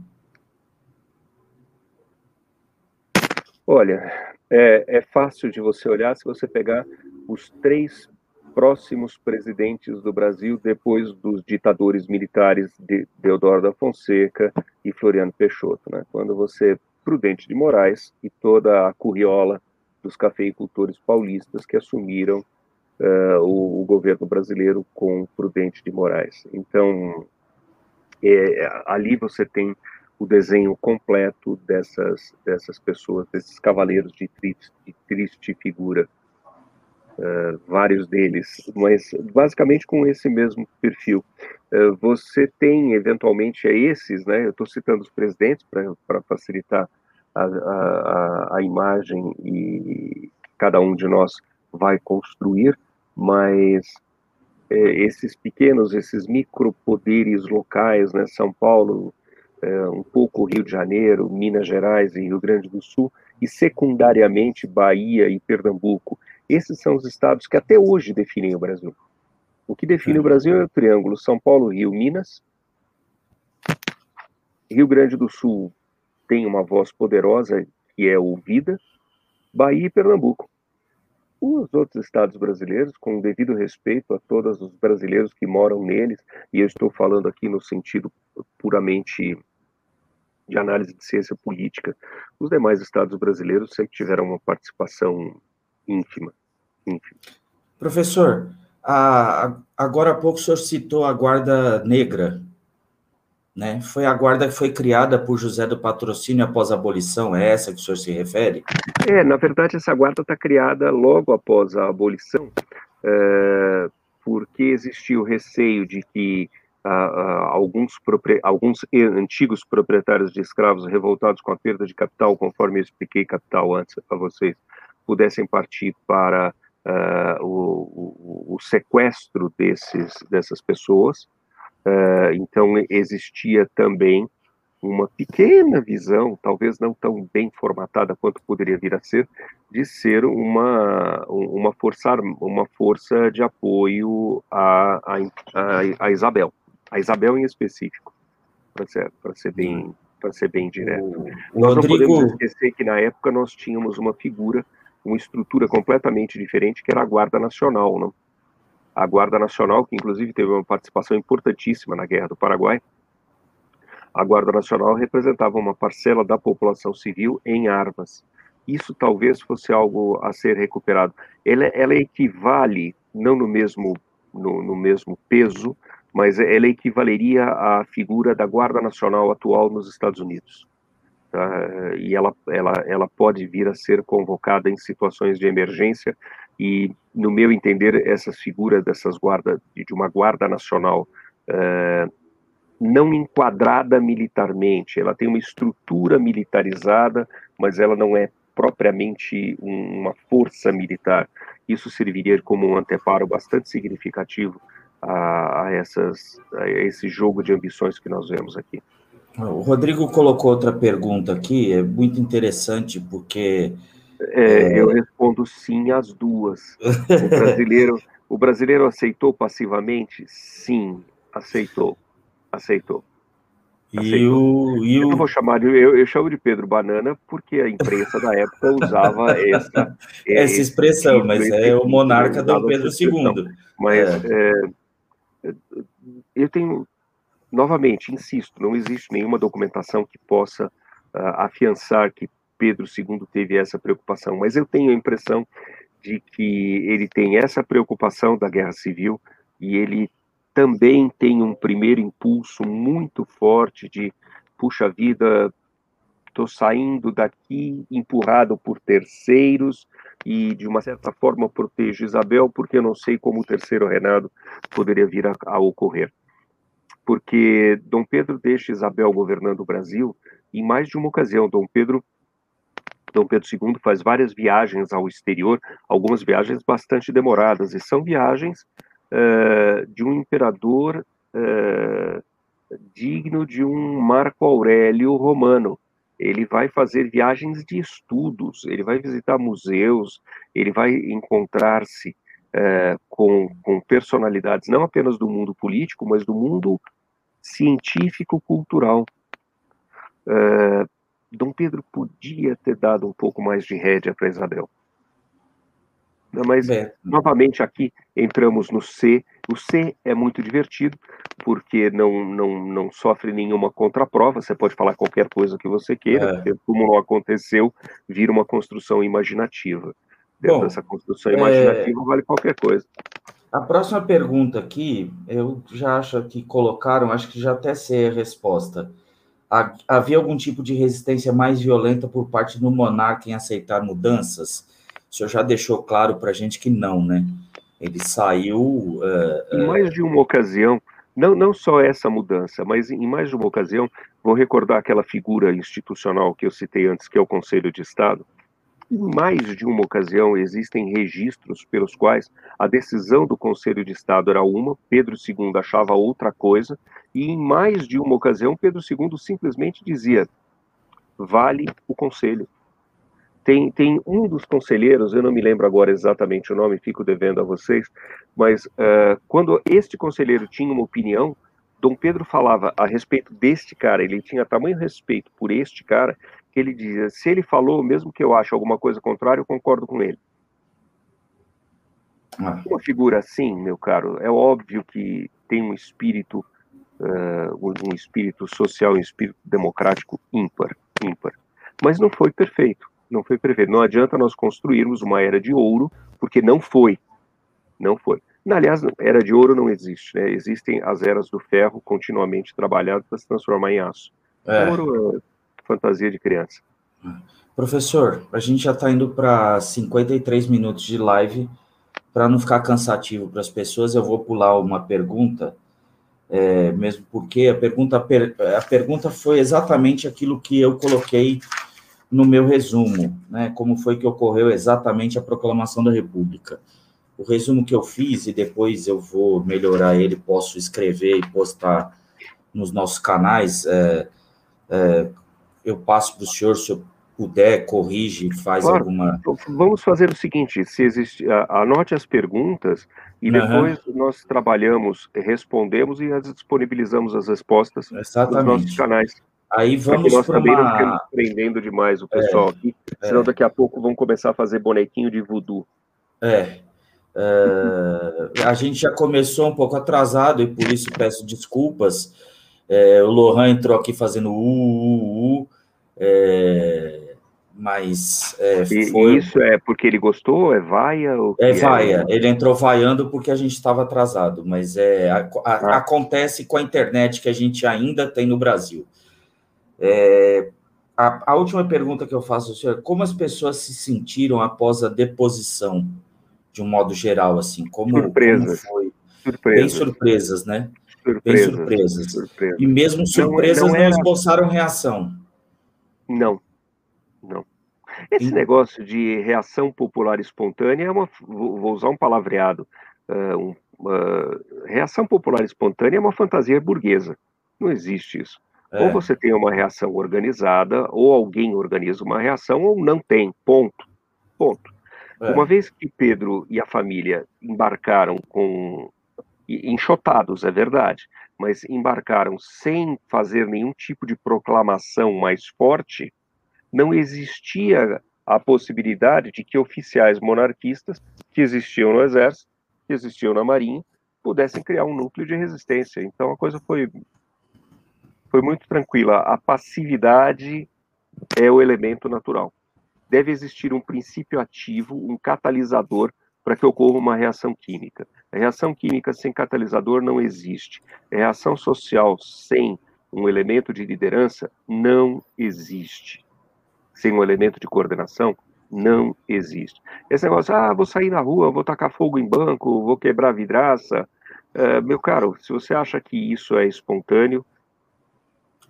Olha, é, é fácil de você olhar se você pegar os três próximos presidentes do Brasil depois dos ditadores militares de Deodoro da Fonseca e Floriano Peixoto. Né? Quando você, Prudente de Moraes e toda a curriola dos cafeicultores paulistas que assumiram uh, o, o, governo brasileiro com Prudente de Moraes. Então, é, ali você tem o desenho completo dessas, dessas pessoas, desses cavaleiros de triste, de triste figura, uh, vários deles, mas basicamente com esse mesmo perfil. Uh, você tem, eventualmente, é esses, né, eu estou citando os presidentes para facilitar a, a, a imagem e cada um de nós vai construir, mas é, esses pequenos, esses micropoderes locais, né, São Paulo, um pouco Rio de Janeiro, Minas Gerais e Rio Grande do Sul, e secundariamente Bahia e Pernambuco. Esses são os estados que até hoje definem o Brasil. O que define é. o Brasil é o triângulo São Paulo, Rio, Minas. Rio Grande do Sul tem uma voz poderosa que é ouvida. Bahia e Pernambuco os outros estados brasileiros, com devido respeito a todos os brasileiros que moram neles, e eu estou falando aqui no sentido puramente de análise de ciência política, os demais estados brasileiros sempre tiveram uma participação ínfima. ínfima.
Professor, a, agora há pouco o senhor citou a Guarda Negra, né? Foi a guarda que foi criada por José do Patrocínio após a abolição, é essa que o senhor se refere?
É, na verdade, essa guarda está criada logo após a abolição, é, porque existia o receio de que alguns, alguns antigos proprietários de escravos revoltados com a perda de capital, conforme eu expliquei capital antes a vocês, pudessem partir para uh, o, o, o, sequestro desses, dessas pessoas, Uh, então, existia também uma pequena visão, talvez não tão bem formatada quanto poderia vir a ser, de ser uma, uma, força, uma força de apoio a, a, a, Isabel, a Isabel em específico, para ser, ser, bem, ser bem direto. O, nós Rodrigo... não podemos esquecer que na época nós tínhamos uma figura, uma estrutura completamente diferente, que era a Guarda Nacional, não? a Guarda Nacional, que inclusive teve uma participação importantíssima na Guerra do Paraguai. A Guarda Nacional representava uma parcela da população civil em armas. Isso talvez fosse algo a ser recuperado. Ela, ela equivale, não no mesmo, no, no mesmo peso, mas ela equivaleria à figura da Guarda Nacional atual nos Estados Unidos. Tá? E ela, ela, ela pode vir a ser convocada em situações de emergência e, no meu entender, essas figuras dessas guardas, de uma guarda nacional uh, não enquadrada militarmente, ela tem uma estrutura militarizada, mas ela não é propriamente uma força militar. Isso serviria como um anteparo bastante significativo a, a, essas, a esse jogo de ambições que nós vemos aqui.
O Rodrigo colocou outra pergunta aqui, é muito interessante, porque
é, eu respondo sim às duas. O brasileiro, [LAUGHS] o brasileiro aceitou passivamente? Sim, aceitou. Aceitou.
E o, e
o... Eu vou chamar de, eu, eu, chamo de Pedro Banana porque a imprensa da época usava [LAUGHS] essa,
essa expressão, tipo, mas é o monarca do Pedro II.
Mas é. É, eu tenho, novamente, insisto, não existe nenhuma documentação que possa uh, afiançar que Pedro II teve essa preocupação, mas eu tenho a impressão de que ele tem essa preocupação da guerra civil e ele também tem um primeiro impulso muito forte de, puxa vida, estou saindo daqui empurrado por terceiros e, de uma certa forma, protejo Isabel, porque eu não sei como o terceiro reinado poderia vir a, a ocorrer. Porque Dom Pedro deixa Isabel governando o Brasil em mais de uma ocasião. Dom Pedro Dom Pedro II faz várias viagens ao exterior, algumas viagens bastante demoradas, e são viagens uh, de um imperador uh, digno de um Marco Aurélio romano. Ele vai fazer viagens de estudos, ele vai visitar museus, ele vai encontrar-se uh, com, com personalidades não apenas do mundo político, mas do mundo científico-cultural. Uh, Dom Pedro podia ter dado um pouco mais de rédea para Isabel. Mas, é. novamente, aqui entramos no C. O C é muito divertido, porque não, não, não sofre nenhuma contraprova. Você pode falar qualquer coisa que você queira, é. como não aconteceu, vira uma construção imaginativa. Dentro Bom, dessa construção imaginativa é... vale qualquer coisa.
A próxima pergunta aqui, eu já acho que colocaram, acho que já até sei a resposta havia algum tipo de resistência mais violenta por parte do monarca em aceitar mudanças? O senhor já deixou claro para a gente que não, né? Ele saiu. Uh,
em mais de uma ocasião, não, não só essa mudança, mas em mais de uma ocasião, vou recordar aquela figura institucional que eu citei antes, que é o Conselho de Estado. Em mais de uma ocasião, existem registros pelos quais a decisão do Conselho de Estado era uma, Pedro II achava outra coisa, e em mais de uma ocasião, Pedro II simplesmente dizia: vale o Conselho. Tem, tem um dos conselheiros, eu não me lembro agora exatamente o nome, fico devendo a vocês, mas uh, quando este conselheiro tinha uma opinião, Dom Pedro falava a respeito deste cara, ele tinha tamanho respeito por este cara, que ele dizia: se ele falou, mesmo que eu ache alguma coisa contrária, eu concordo com ele. Ah. Uma figura assim, meu caro, é óbvio que tem um espírito, uh, um espírito social, um espírito democrático ímpar, ímpar. Mas não foi perfeito, não foi perfeito. Não adianta nós construirmos uma era de ouro, porque não foi, não foi. Aliás, era de ouro não existe, né? Existem as eras do ferro continuamente trabalhadas para se transformar em aço. É. Ouro é fantasia de criança.
Professor, a gente já está indo para 53 minutos de live. Para não ficar cansativo para as pessoas, eu vou pular uma pergunta, é, mesmo porque a pergunta, a pergunta foi exatamente aquilo que eu coloquei no meu resumo, né? Como foi que ocorreu exatamente a proclamação da República. O resumo que eu fiz, e depois eu vou melhorar ele, posso escrever e postar nos nossos canais, é, é, eu passo para o senhor, se eu puder, corrige, faz claro. alguma.
Vamos fazer o seguinte: se existe, anote as perguntas e depois uhum. nós trabalhamos, respondemos e disponibilizamos as respostas
Exatamente.
nos nossos canais.
Aí vamos
nós também uma... não ficamos prendendo demais o pessoal é, aqui, senão é. daqui a pouco vão começar a fazer bonequinho de voodoo.
É. Uh, a gente já começou um pouco atrasado e por isso peço desculpas. É, o Lohan entrou aqui fazendo u, u, u é, mas é,
foi... Isso é porque ele gostou? É vaia?
é vaia. É? Ele entrou vaiando porque a gente estava atrasado, mas é a, a, ah. acontece com a internet que a gente ainda tem no Brasil. É, a, a, última pergunta que eu faço ao senhor: como as pessoas se sentiram após a deposição, de um modo geral, assim? Como,
surpresas.
Como foi? Surpresas. Bem surpresas, né? Surpresas. Bem surpresas. surpresas. E mesmo surpresas não, não, não esboçaram reação.
Não, não. Esse negócio de reação popular espontânea é uma. Vou usar um palavreado. Uh, um, uh, reação popular espontânea é uma fantasia burguesa. Não existe isso. É. Ou você tem uma reação organizada, ou alguém organiza uma reação, ou não tem. Ponto. Ponto. É. Uma vez que Pedro e a família embarcaram com. enxotados, é verdade, mas embarcaram sem fazer nenhum tipo de proclamação mais forte, não existia a possibilidade de que oficiais monarquistas que existiam no exército, que existiam na marinha, pudessem criar um núcleo de resistência. Então a coisa foi foi muito tranquila. A passividade é o elemento natural. Deve existir um princípio ativo, um catalisador para que ocorra uma reação química. A reação química sem catalisador não existe. A reação social sem um elemento de liderança não existe. Sem um elemento de coordenação não existe. Esse negócio, ah, vou sair na rua, vou tacar fogo em banco, vou quebrar vidraça. Uh, meu caro, se você acha que isso é espontâneo,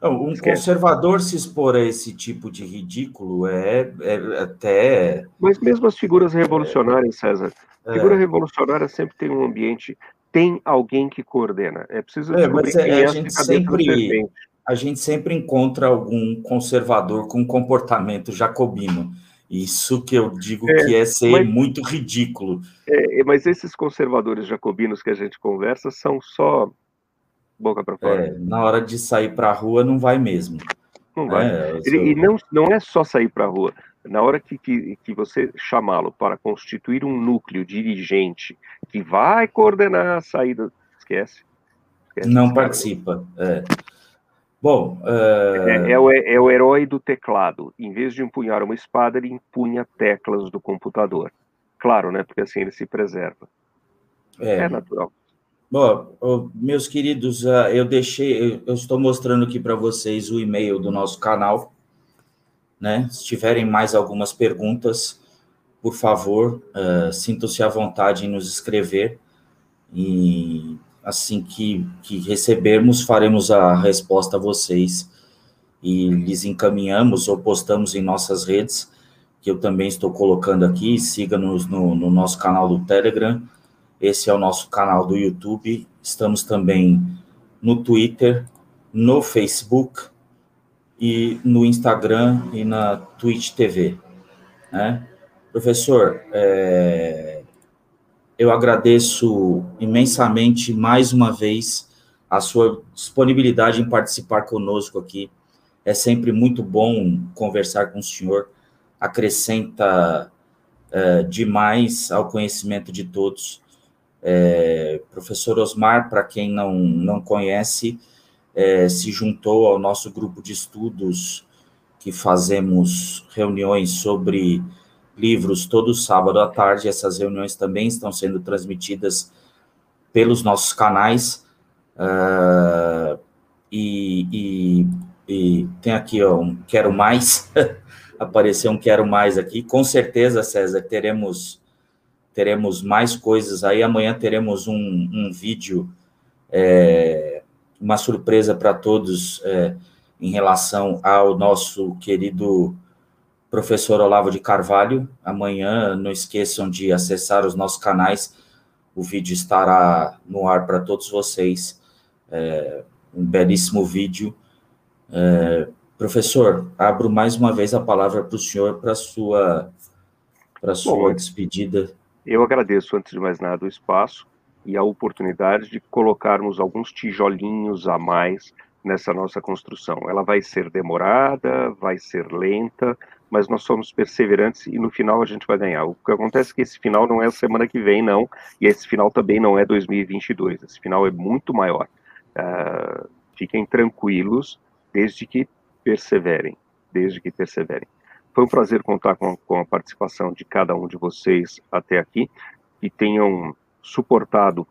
um Esquece. conservador se expor a esse tipo de ridículo é, é até.
Mas mesmo as figuras revolucionárias, César, é. figura revolucionária sempre tem um ambiente, tem alguém que coordena. É preciso
é, mas é, a gente sempre a gente sempre encontra algum conservador com comportamento jacobino. Isso que eu digo é, que é ser mas, muito ridículo.
É, mas esses conservadores jacobinos que a gente conversa são só boca para fora. É,
na hora de sair para a rua, não vai mesmo.
Não vai. É, Ele, E não, não é só sair para a rua. Na hora que, que, que você chamá-lo para constituir um núcleo dirigente que vai coordenar a saída, esquece.
esquece não participa. É. Bom.
Uh... É, é, o, é o herói do teclado. Em vez de empunhar uma espada, ele empunha teclas do computador. Claro, né? Porque assim ele se preserva.
É, é natural. Bom, meus queridos, ah, eu deixei, eu estou mostrando aqui para vocês o e-mail do nosso canal, né? Se tiverem mais algumas perguntas, por favor, uh, sintam-se à vontade em nos escrever e assim que, que recebermos, faremos a resposta a vocês e lhes encaminhamos ou postamos em nossas redes, que eu também estou colocando aqui, siga-nos no, no nosso canal do Telegram, esse é o nosso canal do YouTube. Estamos também no Twitter, no Facebook e no Instagram e na Twitch TV. Né? Professor, é, eu agradeço imensamente mais uma vez a sua disponibilidade em participar conosco aqui. É sempre muito bom conversar com o senhor, acrescenta é, demais ao conhecimento de todos. É, professor Osmar, para quem não, não conhece, é, se juntou ao nosso grupo de estudos que fazemos reuniões sobre livros todo sábado à tarde. Essas reuniões também estão sendo transmitidas pelos nossos canais. Uh, e, e, e, tem aqui ó, um Quero Mais, [LAUGHS] apareceu um Quero Mais aqui. Com certeza, César, teremos teremos mais coisas aí. Amanhã teremos um, um vídeo, é, uma surpresa para todos é, em relação ao nosso querido professor Olavo de Carvalho. Amanhã, não esqueçam de acessar os nossos canais, o vídeo estará no ar para todos vocês. É, um belíssimo vídeo. É, professor, abro mais uma vez a palavra para o senhor para sua para sua Bom, despedida.
Eu agradeço, antes de mais nada, o espaço e a oportunidade de colocarmos alguns tijolinhos a mais nessa nossa construção. Ela vai ser demorada, vai ser lenta, mas nós somos perseverantes e no final a gente vai ganhar. O que acontece é que esse final não é a semana que vem, não, e esse final também não é 2022, esse final é muito maior. Uh, fiquem tranquilos, desde que perseverem, desde que perseverem. Foi um prazer contar com, com a participação de cada um de vocês até aqui, que tenham suportado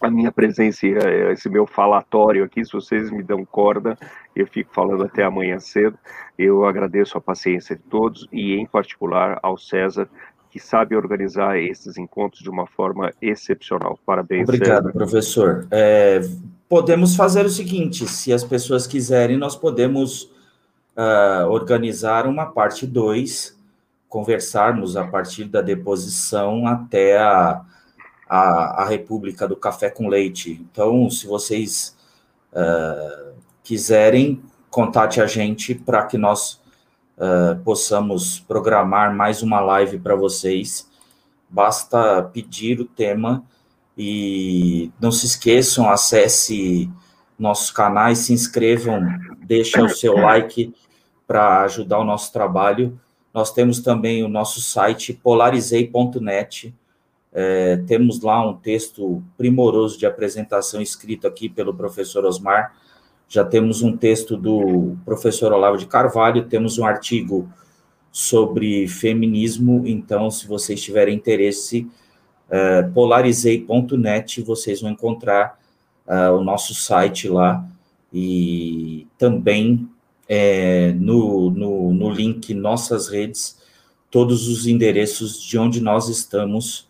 a minha presença, esse meu falatório aqui, se vocês me dão corda, eu fico falando até amanhã cedo. Eu agradeço a paciência de todos e, em particular, ao César, que sabe organizar esses encontros de uma forma excepcional. Parabéns.
Obrigado, César. professor. É, podemos fazer o seguinte: se as pessoas quiserem, nós podemos uh, organizar uma parte 2, conversarmos a partir da deposição até a, a, a, República do Café com Leite. Então, se vocês uh, quiserem, contate a gente para que nós uh, possamos programar mais uma live para vocês. Basta pedir o tema e não se esqueçam, acesse nossos canais, se inscrevam, deixa o seu like para ajudar o nosso trabalho. Nós temos também o nosso site polarizei.net. É, temos lá um texto primoroso de apresentação escrito aqui pelo professor Osmar. Já temos um texto do professor Olavo de Carvalho, temos um artigo sobre feminismo. Então, se vocês tiverem interesse, uh, polarizei.net, vocês vão encontrar uh, o nosso site lá e também é, no, no, no link Nossas Redes, todos os endereços de onde nós estamos.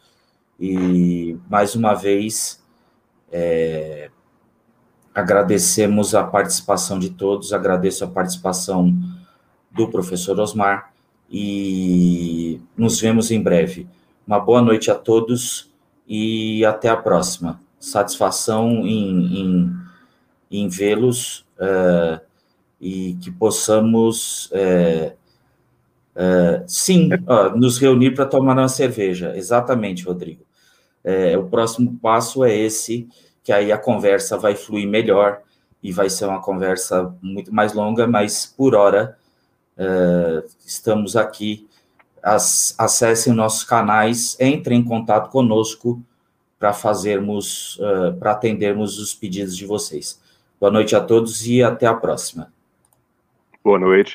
E, mais uma vez, é, agradecemos a participação de todos, agradeço a participação do professor Osmar e nos vemos em breve. Uma boa noite a todos e até a próxima. Satisfação em, em, em vê-los uh, e que possamos, uh, uh, sim, nos reunir para tomar uma cerveja. Exatamente, Rodrigo. o próximo passo é esse, que aí a conversa vai fluir melhor e vai ser uma conversa muito mais longa, mas por hora estamos aqui acessem nossos canais, entrem em contato conosco para fazermos, uh, para atendermos os pedidos de vocês. Boa noite a todos e até a próxima.
Boa noite.